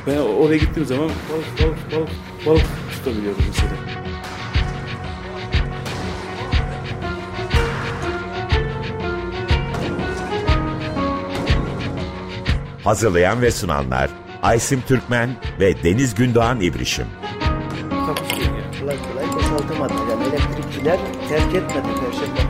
Ben oraya gittiğim zaman balık balık balık balık tutabiliyordum mesela. Hazırlayan ve sunanlar Aysim Türkmen ve Deniz Gündoğan İbrişim. Kolay kolay boşaltamadı. Yani elektrikçiler terk etmedi Perşembe.